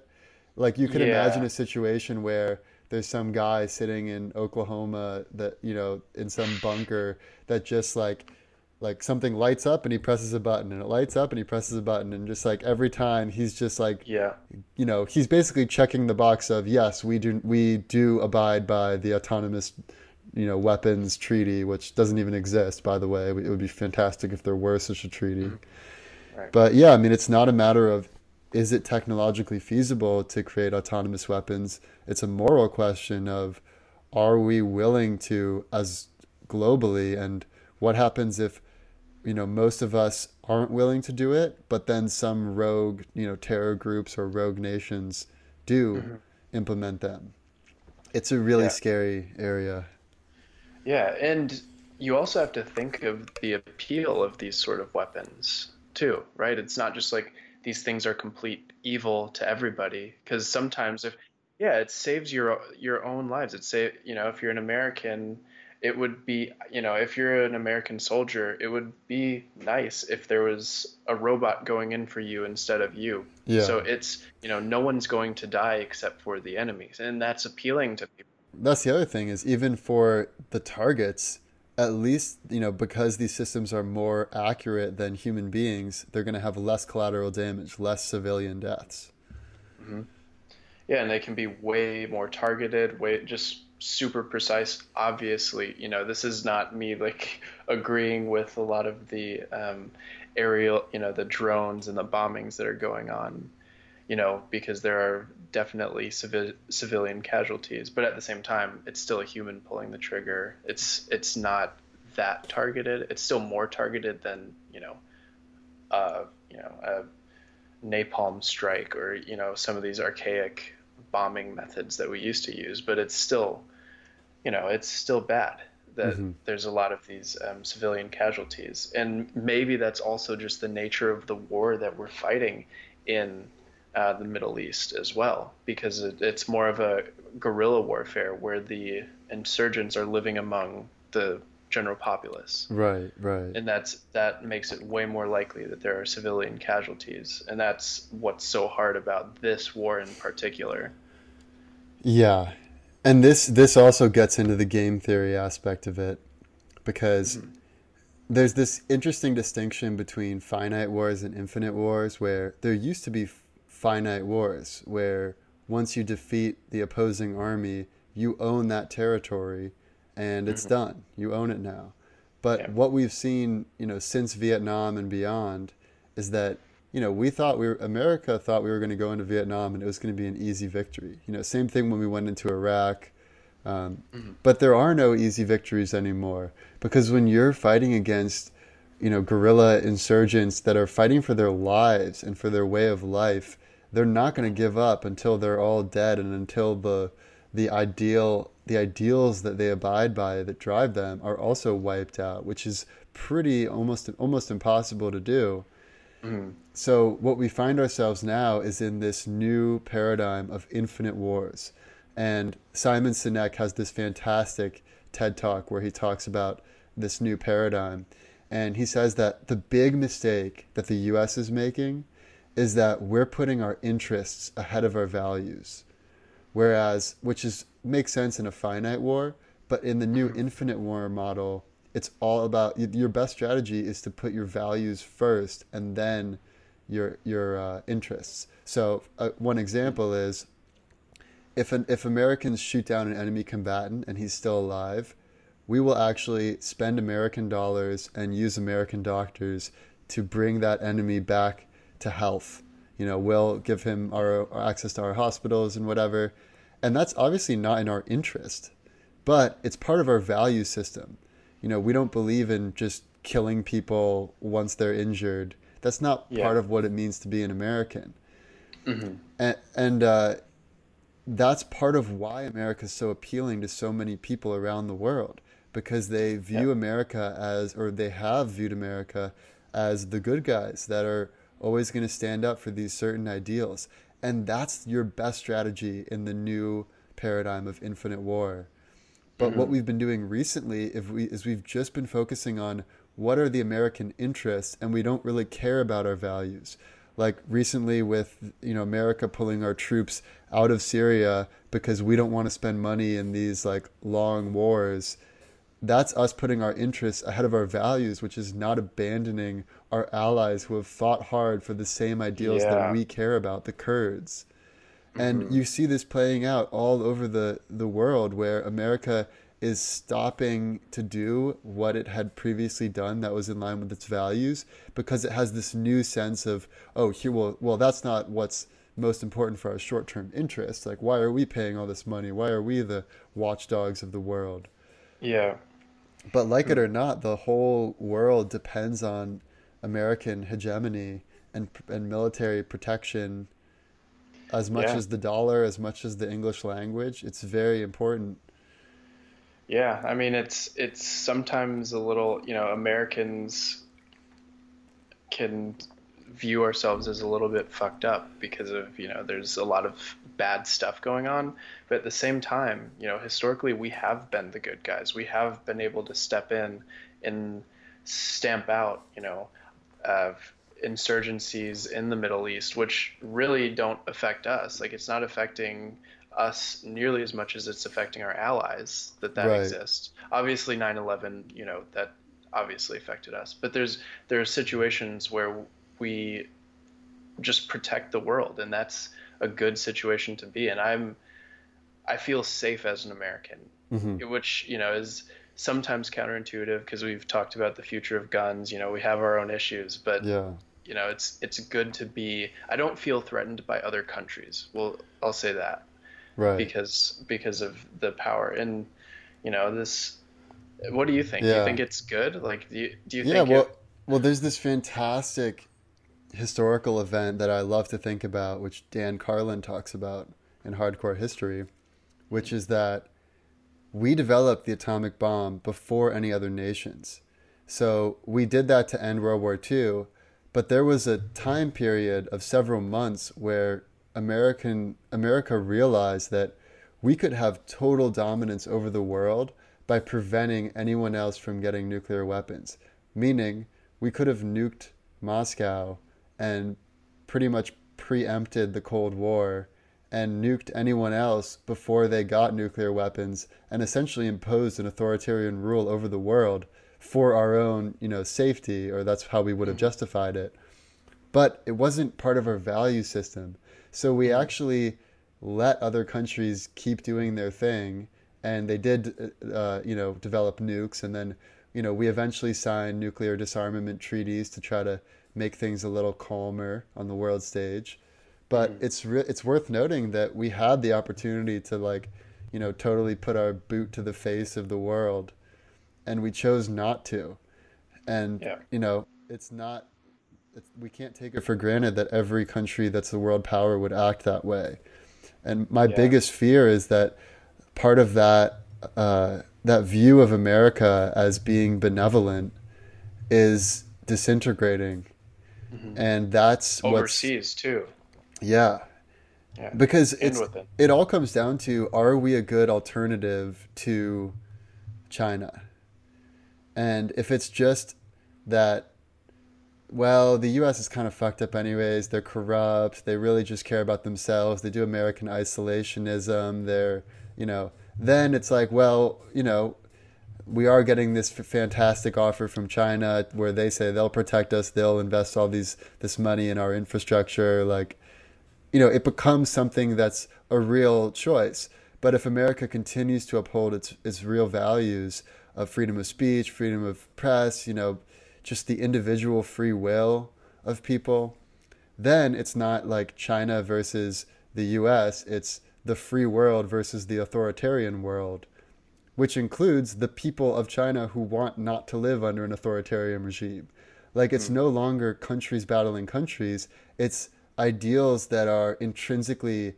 Like you could yeah. imagine a situation where there's some guy sitting in Oklahoma that you know in some bunker that just like like something lights up and he presses a button and it lights up and he presses a button and just like every time he's just like yeah you know he's basically checking the box of yes we do we do abide by the autonomous you know weapons treaty which doesn't even exist by the way it would be fantastic if there were such a treaty mm-hmm. right. but yeah i mean it's not a matter of is it technologically feasible to create autonomous weapons? It's a moral question of are we willing to as globally and what happens if you know most of us aren't willing to do it but then some rogue you know terror groups or rogue nations do mm-hmm. implement them it's a really yeah. scary area yeah and you also have to think of the appeal of these sort of weapons too right it's not just like these things are complete evil to everybody. Because sometimes if yeah it saves your your own lives. It say you know if you're an american it would be you know if you're an american soldier it would be nice if there was a robot going in for you instead of you. Yeah. so it's you know no one's going to die except for the enemies and that's appealing to people. That's the other thing is even for the targets at least you know because these systems are more accurate than human beings they're going to have less collateral damage less civilian deaths mm-hmm. yeah and they can be way more targeted way just super precise obviously you know this is not me like agreeing with a lot of the um, aerial you know the drones and the bombings that are going on you know because there are definitely civi- civilian casualties, but at the same time, it's still a human pulling the trigger. It's it's not that targeted. It's still more targeted than you know, uh, you know, a napalm strike or you know some of these archaic bombing methods that we used to use. But it's still, you know, it's still bad that mm-hmm. there's a lot of these um, civilian casualties, and maybe that's also just the nature of the war that we're fighting in uh, the Middle East as well, because it, it's more of a guerrilla warfare where the insurgents are living among the general populace. Right, right. And that's that makes it way more likely that there are civilian casualties, and that's what's so hard about this war in particular. Yeah. And this this also gets into the game theory aspect of it because mm-hmm. there's this interesting distinction between finite wars and infinite wars where there used to be finite wars where once you defeat the opposing army, you own that territory and it's mm-hmm. done. You own it now. But yeah. what we've seen, you know, since Vietnam and beyond is that, you know, we thought we were, America thought we were going to go into Vietnam and it was going to be an easy victory. You know, same thing when we went into Iraq. Um, mm-hmm. But there are no easy victories anymore because when you're fighting against, you know, guerrilla insurgents that are fighting for their lives and for their way of life, they're not going to give up until they're all dead and until the the ideal the ideals that they abide by that drive them are also wiped out, which is pretty almost almost impossible to do. Mm-hmm. So what we find ourselves now is in this new paradigm of infinite wars. And Simon Sinek has this fantastic TED talk where he talks about this new paradigm. And he says that the big mistake that the US is making is that we're putting our interests ahead of our values. Whereas, which is makes sense in a finite war, but in the new mm-hmm. infinite war model, it's all about your best strategy is to put your values first and then your your uh, interests. So uh, one example is if an, if Americans shoot down an enemy combatant and he's still alive, we will actually spend American dollars and use American doctors to bring that enemy back to health. You know, we'll give him our, our access to our hospitals and whatever. And that's obviously not in our interest, but it's part of our value system. You know, we don't believe in just killing people once they're injured. That's not yeah. part of what it means to be an American. Mm-hmm. And, and uh, that's part of why America is so appealing to so many people around the world because they view. America as, or they have viewed America as the good guys that are always going to stand up for these certain ideals. And that's your best strategy in the new paradigm of infinite war. But mm-hmm. what we've been doing recently if we, is we've just been focusing on what are the American interests and we don't really care about our values. Like recently with you know America pulling our troops out of Syria because we don't want to spend money in these like long wars that's us putting our interests ahead of our values, which is not abandoning our allies who have fought hard for the same ideals yeah. that we care about, the Kurds. Mm-hmm. And you see this playing out all over the, the world where America is stopping to do what it had previously done that was in line with its values because it has this new sense of, oh, here, well, well that's not what's most important for our short term interests. Like, why are we paying all this money? Why are we the watchdogs of the world? Yeah. But like it or not, the whole world depends on American hegemony and and military protection as much yeah. as the dollar, as much as the English language. It's very important. Yeah, I mean it's it's sometimes a little, you know, Americans can view ourselves as a little bit fucked up because of you know there's a lot of bad stuff going on. But at the same time you know historically we have been the good guys. We have been able to step in and stamp out you know uh, insurgencies in the middle east which really don't affect us. Like it's not affecting us nearly as much as it's affecting our allies that that right. exists obviously 9-11 you know that obviously affected us. But there's there are situations where we just protect the world, and that's a good situation to be in. I'm I feel safe as an American, mm-hmm. which you know is sometimes counterintuitive because we've talked about the future of guns. You know, we have our own issues, but yeah. you know, it's it's good to be. I don't feel threatened by other countries. Well, I'll say that, right? Because because of the power and you know this. What do you think? Yeah. Do you think it's good? Like, do you do you yeah, think? Yeah. Well, it... well, there's this fantastic historical event that I love to think about, which Dan Carlin talks about in Hardcore History, which is that we developed the atomic bomb before any other nations. So we did that to end World War II, but there was a time period of several months where American America realized that we could have total dominance over the world by preventing anyone else from getting nuclear weapons. Meaning, we could have nuked Moscow and pretty much preempted the Cold War and nuked anyone else before they got nuclear weapons and essentially imposed an authoritarian rule over the world for our own, you know, safety, or that's how we would have mm-hmm. justified it. But it wasn't part of our value system. So we mm-hmm. actually let other countries keep doing their thing, and they did, uh, you know, develop nukes, and then, you know, we eventually signed nuclear disarmament treaties to try to make things a little calmer on the world stage. But mm. it's re- it's worth noting that we had the opportunity to like, you know, totally put our boot to the face of the world, and we chose not to. And yeah. you know, it's not. It's, we can't take it for granted that every country that's a world power would act that way. And my yeah. biggest fear is that part of that uh, that view of America as being benevolent is disintegrating, mm-hmm. and that's overseas too. Yeah. Yeah. Because it's, it. it all comes down to are we a good alternative to China? And if it's just that, well, the US is kind of fucked up anyways, they're corrupt, they really just care about themselves, they do American isolationism, they're, you know, then it's like, well, you know, we are getting this fantastic offer from China where they say they'll protect us, they'll invest all these this money in our infrastructure, like you know, it becomes something that's a real choice. But if America continues to uphold its its real values of freedom of speech, freedom of press, you know, just the individual free will of people, then it's not like China versus the US, it's the free world versus the authoritarian world, which includes the people of China who want not to live under an authoritarian regime. Like it's mm. no longer countries battling countries, it's ideals that are intrinsically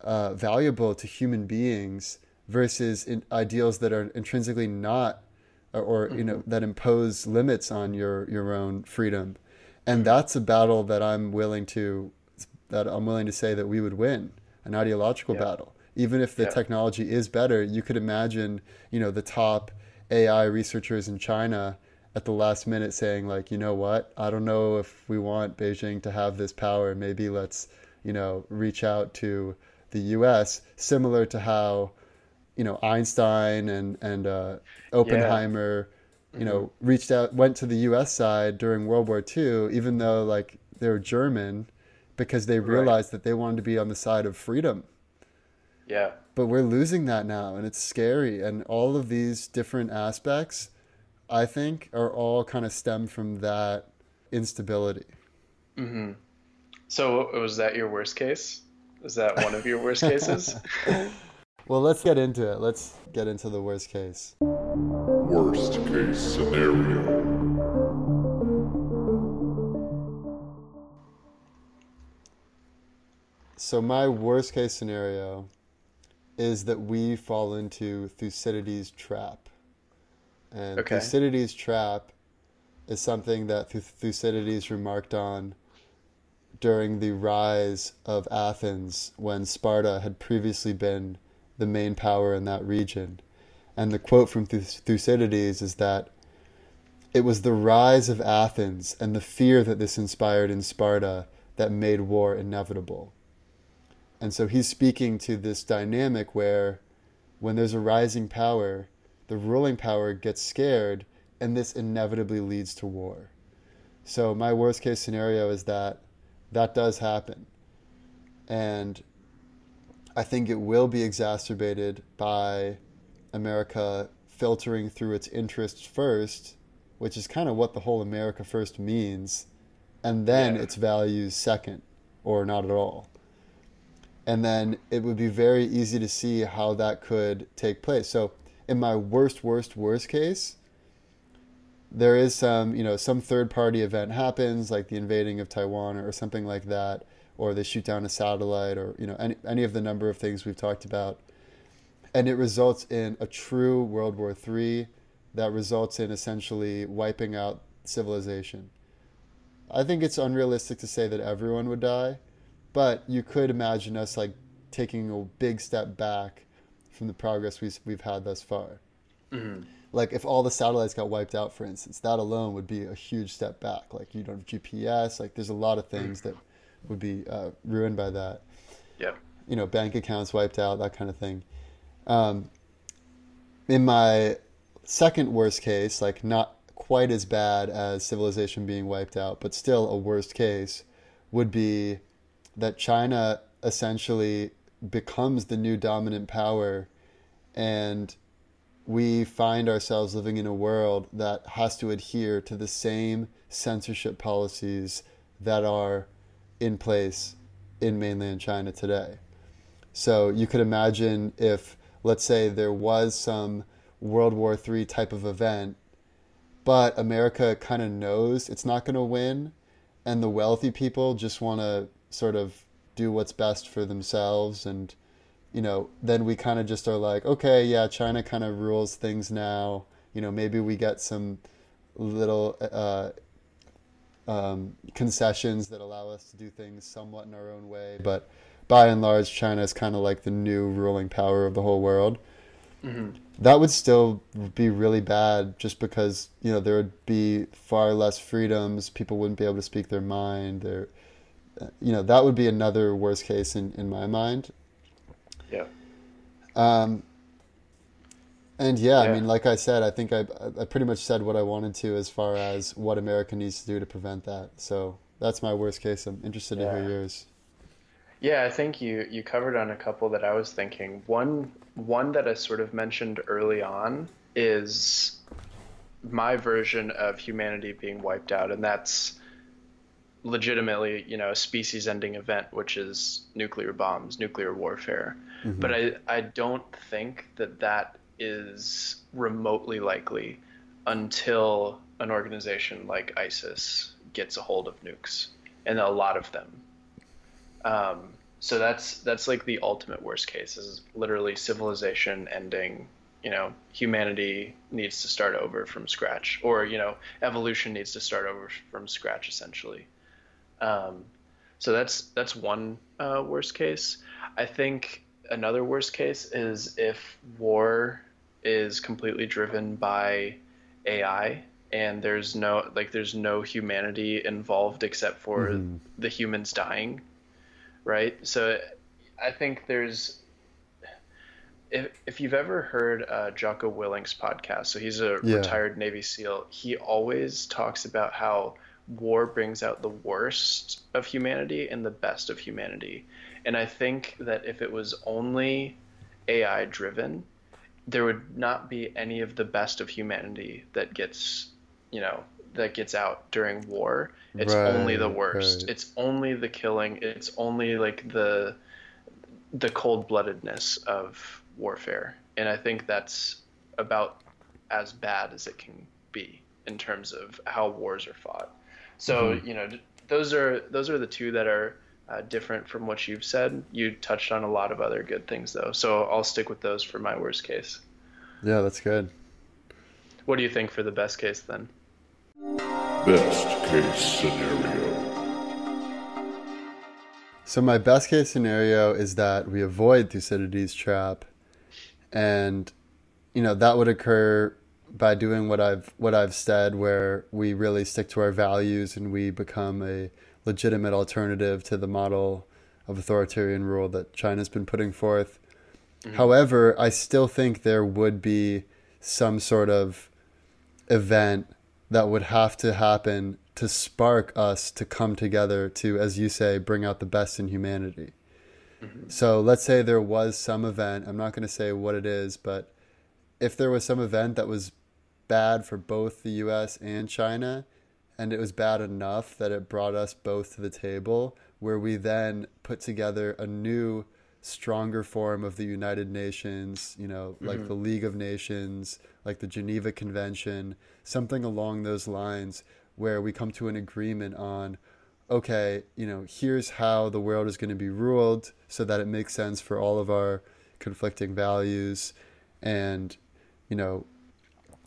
uh, valuable to human beings versus in ideals that are intrinsically not or, mm-hmm. you know mm-hmm. that impose limits on your your own freedom and mm-hmm. that's a battle that I'm willing to that I'm willing to say that we would win an ideological yeah. battle even if the yeah. technology is better you could imagine you know the top AI researchers in China at the last minute saying like, you know what, I don't know if we want Beijing to have this power. Maybe let's, you know, reach out to the U.S. Similar to how, you know, Einstein and and uh, Oppenheimer, yeah. you know, mm-hmm. reached out, went to the U.S. side during World War II, even though like they were German, because they realized right. that they wanted to be on the side of freedom. Yeah. But we're losing that now, and it's scary. And all of these different aspects I think, are all kind of stem from that instability. Mm-hmm. So, was that your worst case? Is that one of your worst cases? well, let's get into it. Let's get into the worst case. Worst case scenario. So, my worst case scenario is that we fall into Thucydides' trap. And okay. Thucydides' trap is something that Thucydides remarked on during the rise of Athens when Sparta had previously been the main power in that region. And the quote from Thucydides is that it was the rise of Athens and the fear that this inspired in Sparta that made war inevitable. And so he's speaking to this dynamic where when there's a rising power, the ruling power gets scared, and this inevitably leads to war. So, my worst case scenario is that that does happen. And I think it will be exacerbated by America filtering through its interests first, which is kind of what the whole America First means. and then Yeah. its values second or not at all. And then it would be very easy to see how that could take place. So, in my worst, worst, worst case, there is some, you know, some third party event happens, like the invading of Taiwan or something like that, or they shoot down a satellite, or, you know, any, any of the number of things we've talked about. And it results in a true World War III that results in essentially wiping out civilization. I think it's unrealistic to say that everyone would die, but you could imagine us like taking a big step back from the progress we've, we've had thus far. Like if all the satellites got wiped out, for instance, that alone would be a huge step back. Like you don't have GPS. Like there's a lot of things that would be uh, ruined by that. Yep. You know, bank accounts wiped out, that kind of thing. Um, in my second worst case, like not quite as bad as civilization being wiped out, but still a worst case, would be that China essentially becomes the new dominant power and we find ourselves living in a world that has to adhere to the same censorship policies that are in place in mainland China today. So you could imagine if, let's say, there was some World War III type of event, but America kind of knows it's not going to win, and the wealthy people just want to sort of do what's best for themselves and you know, then we kind of just are like, okay, yeah, China kind of rules things now. You know, maybe we get some little uh, um, concessions that allow us to do things somewhat in our own way. But by and large, China is kind of like the new ruling power of the whole world. That would still be really bad just because, you know, there would be far less freedoms. People wouldn't be able to speak their mind. There, you know, that would be another worst case in, in my mind. Yeah. Um, and yeah, Yeah. I mean, like I said, I think I, I pretty much said what I wanted to as far as what America needs to do to prevent that. So that's my worst case. I'm interested to hear yours. Yeah, I think you you covered on a couple that I was thinking. One one that I sort of mentioned early on is my version of humanity being wiped out, and that's legitimately, you know, a species-ending event, which is nuclear bombs, nuclear warfare. But I I don't think that that is remotely likely until an organization like ISIS gets a hold of nukes, and a lot of them. Um, so that's that's like the ultimate worst case is literally civilization ending. You know, humanity needs to start over from scratch, or you know, evolution needs to start over from scratch, essentially. Um, so that's that's one uh, worst case. I think another worst case is if war is completely driven by AI and there's no like there's no humanity involved except for the humans dying, right? So I think there's if if you've ever heard uh, Jocko Willink's podcast, so he's a Yeah. retired Navy SEAL, he always talks about how war brings out the worst of humanity and the best of humanity. And I think that if it was only AI driven, there would not be any of the best of humanity that gets, you know, that gets out during war. It's only the worst. right. It's only the killing. It's only like the the cold-bloodedness of warfare. And I think that's about as bad as it can be in terms of how wars are fought. So, you know, those are those are the two that are uh, different from what you've said. You touched on a lot of other good things though. So, I'll stick with those for my worst case. Yeah, that's good. What do you think for the best case then? Best case scenario. So my best case scenario is that we avoid Thucydides' trap, and you know that would occur by doing what I've what I've said, where we really stick to our values and we become a legitimate alternative to the model of authoritarian rule that China's been putting forth. Mm-hmm. However, I still think there would be some sort of event that would have to happen to spark us to come together to, as you say, bring out the best in humanity. Mm-hmm. So let's say there was some event, I'm not going to say what it is, but if there was some event that was bad for both the US and China, and it was bad enough that it brought us both to the table, where we then put together a new, stronger form of the United Nations, you know, like Mm-hmm. the League of Nations, like the Geneva Convention, something along those lines, where we come to an agreement on okay, you know, here's how the world is going to be ruled so that it makes sense for all of our conflicting values and you know,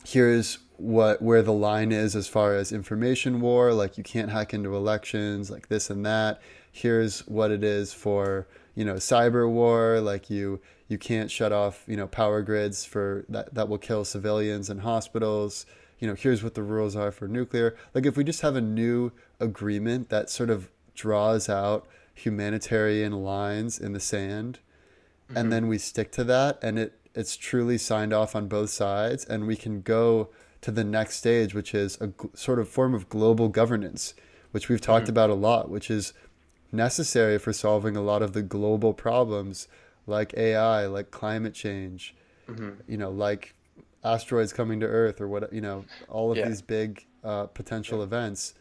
here's what where the line is as far as information war, like you can't hack into elections, like this and that. Here's what it is for, you know, cyber war, like you you can't shut off, you know, power grids for that that will kill civilians and hospitals you know, here's what the rules are for nuclear. Like, if we just have a new agreement that sort of draws out humanitarian lines in the sand, and mm-hmm. then we stick to that, and it it's truly signed off on both sides, and we can go to the next stage, which is a sort of form of global governance, which we've talked about a lot, which is necessary for solving a lot of the global problems like AI, like climate change, you know, like asteroids coming to Earth or what, you know, all of Yeah. these big uh, potential events.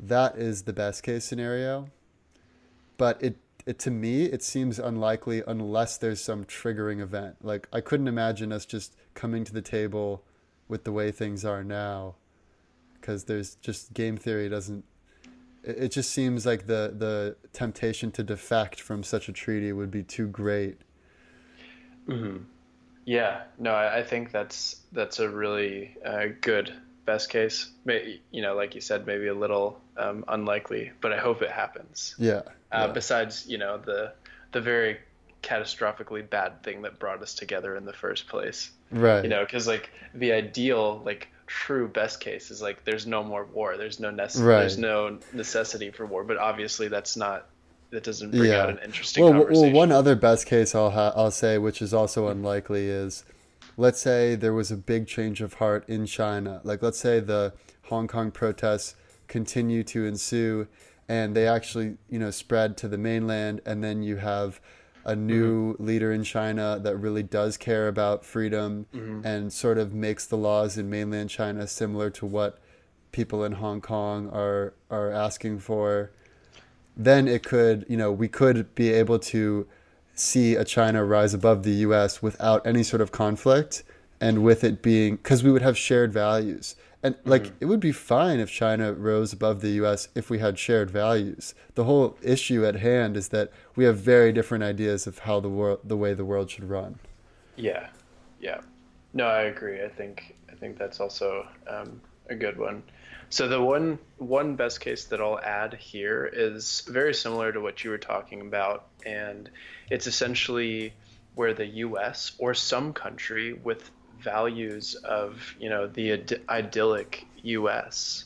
That is the best case scenario. But it, it, to me, it seems unlikely unless there's some triggering event. Like, I couldn't imagine us just coming to the table with the way things are now because there's just game theory doesn't it it just seems like the the temptation to defect from such a treaty would be too great Hmm. Yeah, no, I, I think that's that's a really uh, good best case. May, you know, like you said, maybe a little um, unlikely, but I hope it happens. yeah, Uh, yeah. Besides, you know, the the very catastrophically bad thing that brought us together in the first place. right You know, because like the ideal, like true best case is like there's no more war. There's no nece- Right. There's no necessity for war. But obviously, that's not. That doesn't bring Yeah. out an interesting well, conversation. well, one other best case I'll ha- I'll say, which is also unlikely, is let's say there was a big change of heart in China. Like, let's say the Hong Kong protests continue to ensue, and they actually, you know, spread to the mainland, and then you have a new mm-hmm. leader in China that really does care about freedom mm-hmm. and sort of makes the laws in mainland China similar to what people in Hong Kong are are asking for. Then it could, you know, we could be able to see a China rise above the US without any sort of conflict and with it being because we would have shared values. And like it would be fine if China rose above the US if we had shared values. The whole issue at hand is that we have very different ideas of how the world the way the world should run. Yeah, yeah. No, I agree. I think I think that's also um, a good one. So the one one best case that I'll add here is very similar to what you were talking about, and it's essentially where the U.S. or some country with values of you know the Id- idyllic U.S.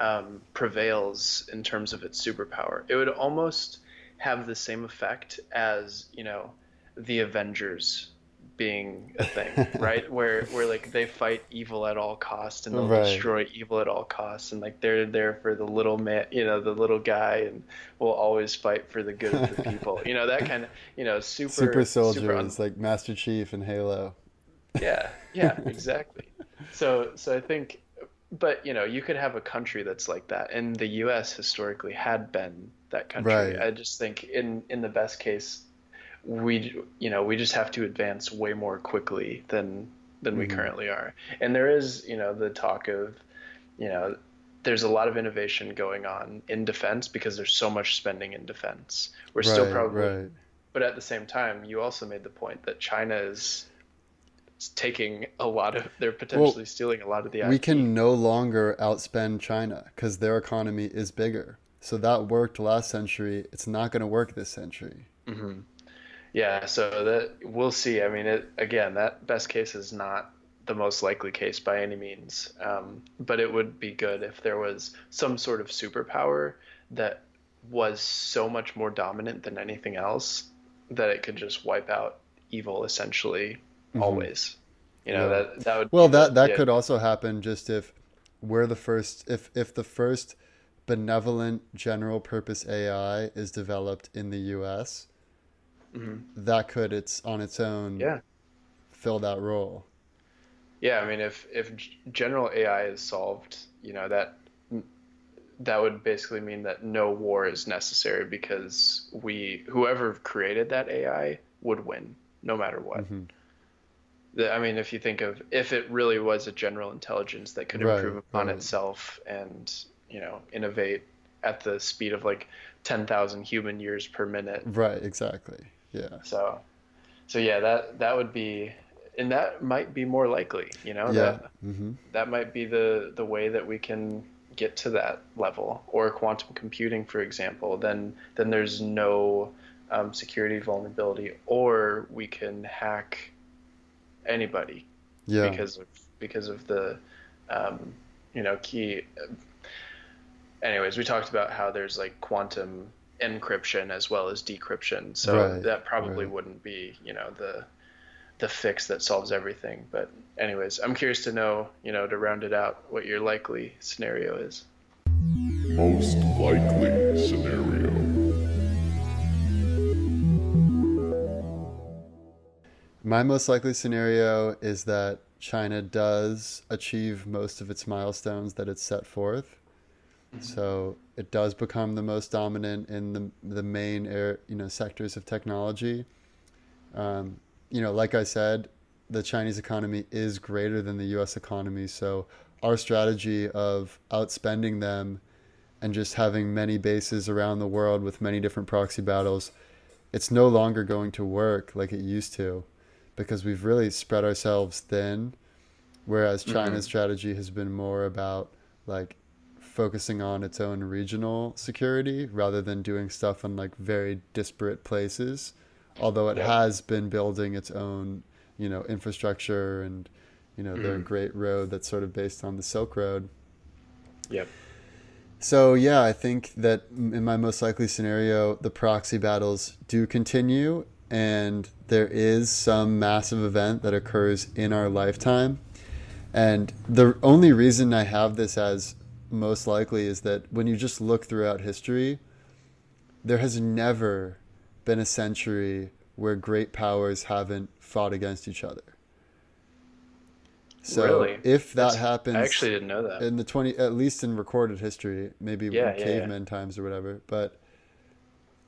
Um, prevails in terms of its superpower. It would almost have the same effect as you know the Avengers being a thing, right? Where where like they fight evil at all costs and they'll Right. destroy evil at all costs, and like they're there for the little man, you know, the little guy, and will always fight for the good of the people. You know that kind of you know super Super soldiers super un- like Master Chief and Halo. yeah, yeah, exactly. So, so I think, but you know, you could have a country that's like that, and the U.S. historically had been that country. Right. I just think, in in the best case, we, you know, we just have to advance way more quickly than than we mm-hmm. currently are. And there is, you know, the talk of, you know, there's a lot of innovation going on in defense because there's so much spending in defense. We're still Right, probably right. but at the same time, you also made the point that China is taking a lot of, they're potentially stealing a lot of the we can no longer outspend China because their economy is bigger. So that worked last century. It's not going to work this century. Mm-hmm. Yeah, so that we'll see. I mean, it again, that best case is not the most likely case by any means, um, but it would be good if there was some sort of superpower that was so much more dominant than anything else that it could just wipe out evil essentially always. You know Yeah. that that would Well, that that yeah. could also happen just if we're the first if if the first benevolent general purpose AI is developed in the US. That could it's on its own Mm-hmm. yeah. fill that role. Yeah, I mean, if if general AI is solved, you know that that would basically mean that no war is necessary because we whoever created that AI would win no matter what. Mm-hmm. The, I mean, if you think of if it really was a general intelligence that could Right, improve upon right. itself and you know innovate at the speed of like ten thousand human years per minute, Right, exactly. Yeah. so so yeah, that that would be and that might be more likely, you know, Yeah. that hmm that might be the the way that we can get to that level or quantum computing for example then then there's no um, security vulnerability or we can hack anybody Yeah. because of because of the um, you know key anyways we talked about how there's like quantum encryption as well as decryption so Right, that probably right. wouldn't be you know the the fix that solves everything but anyways i'm curious to know you know to round it out what your likely scenario is Most likely scenario. My most likely scenario is that China does achieve most of its milestones that it's set forth. So it does become the most dominant in the the main air, you know, sectors of technology. Um, you know, like I said, the Chinese economy is greater than the U.S. economy. So our strategy of outspending them and just having many bases around the world with many different proxy battles, it's no longer going to work like it used to because we've really spread ourselves thin. Whereas China's strategy has been more about like focusing on its own regional security rather than doing stuff in like very disparate places. Although it Yeah. has been building its own, you know, infrastructure and, you know, their mm. great road that's sort of based on the Silk Road. yep So yeah, I think that in my most likely scenario, the proxy battles do continue, and there is some massive event that occurs in our lifetime. And the only reason I have this as most likely is that when you just look throughout history, there has never been a century where great powers haven't fought against each other. So Really? if that That's- happens, i actually didn't know that in the 20 at least in recorded history maybe Yeah, yeah, caveman times or whatever but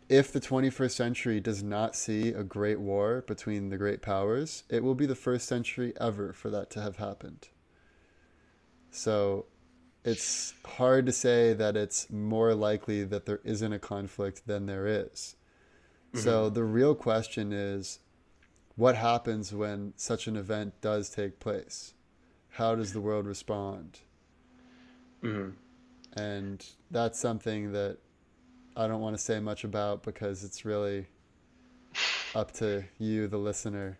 if the 21st century does not see a great war between the great powers it will be the first century ever for that to have happened so it's hard to say that it's more likely that there isn't a conflict than there is. so the real question is what happens when such an event does take place? How does the world respond? Hmm and that's something that I don't want to say much about because it's really up to you, the listener,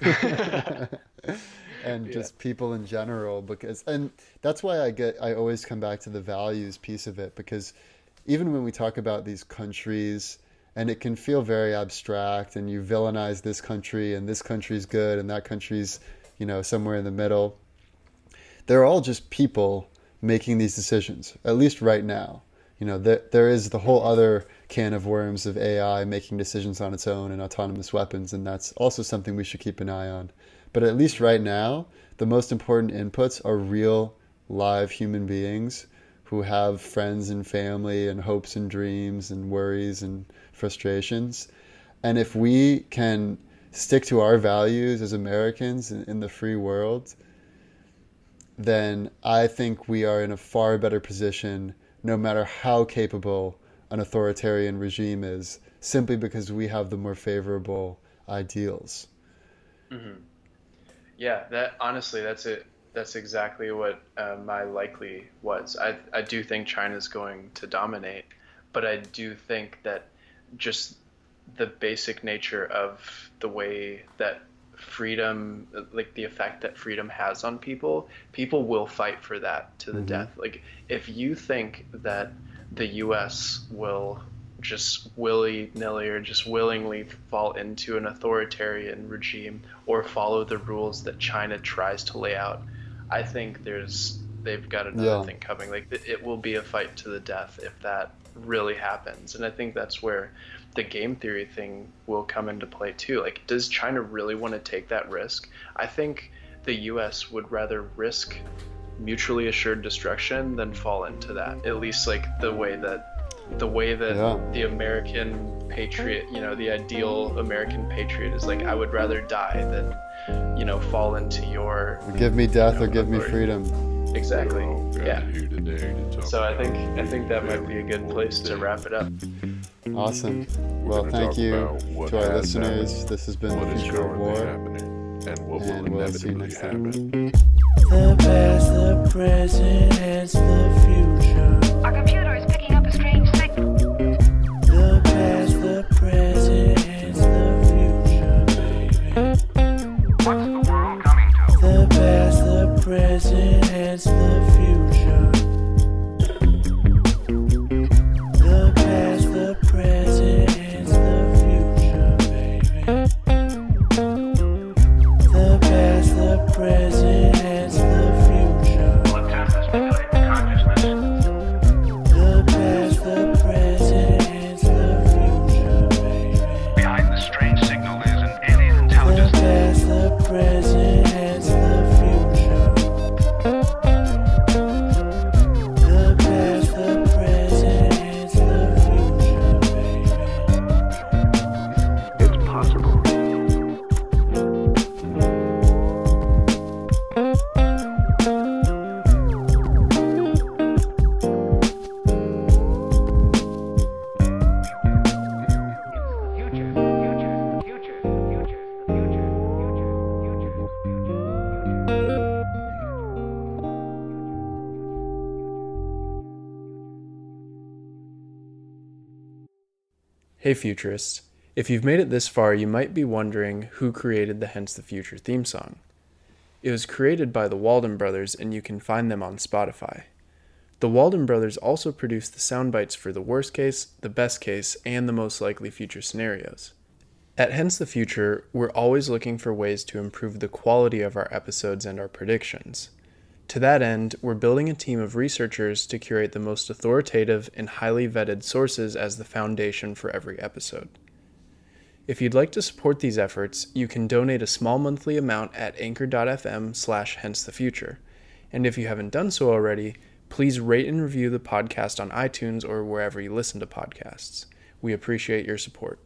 and just people in general. Because and that's why I get I always come back to the values piece of it because even when we talk about these countries and it can feel very abstract and you villainize this country and this country's good and that country's you know somewhere in the middle they're all just people making these decisions, at least right now. You know, there, there is the whole other can of worms of AI making decisions on its own and autonomous weapons, and that's also something we should keep an eye on. But at least right now, the most important inputs are real, live human beings who have friends and family and hopes and dreams and worries and frustrations. And if we can stick to our values as Americans in, the free world, then I think we are in a far better position no matter how capable an authoritarian regime is, simply because we have the more favorable ideals. Mm-hmm. Yeah, that honestly, that's it. That's exactly what uh, my likely was. I I do think China's going to dominate, but I do think that just the basic nature of the way that freedom, like the effect that freedom has on people, people will fight for that to the death. Like if you think that the U.S. will just willy nilly or just willingly fall into an authoritarian regime or follow the rules that China tries to lay out, I think there's they've got another Yeah. thing coming. Like it it will be a fight to the death if that really happens, and I think that's where the game theory thing will come into play too. Like, does China really want to take that risk? I think the U.S. would rather risk mutually assured destruction, than fall into that. At least like the way that the way that Yeah. the American patriot, you know, the ideal American patriot is like I would rather die than, you know, fall into your Give me death or give me freedom. exactly. Oh, we're all gathered Yeah. here today to talk So I think I think that might be a good place to wrap it up. Awesome. Well, thank you to our listeners. happened, This has been what the is future of war. happening, and what will And we'll see you inevitably next time. happen. The Hey futurists. If you've made it this far, you might be wondering who created the Hence the Future theme song. It was created by the Walden Brothers and you can find them on Spotify. The Walden Brothers also produced the sound bites for the worst case, the best case, and the most likely future scenarios. At Hence the Future, we're always looking for ways to improve the quality of our episodes and our predictions. To that end, we're building a team of researchers to curate the most authoritative and highly vetted sources as the foundation for every episode. If you'd like to support these efforts, you can donate a small monthly amount at anchor.fm slash hence the future. And if you haven't done so already, please rate and review the podcast on iTunes or wherever you listen to podcasts. We appreciate your support.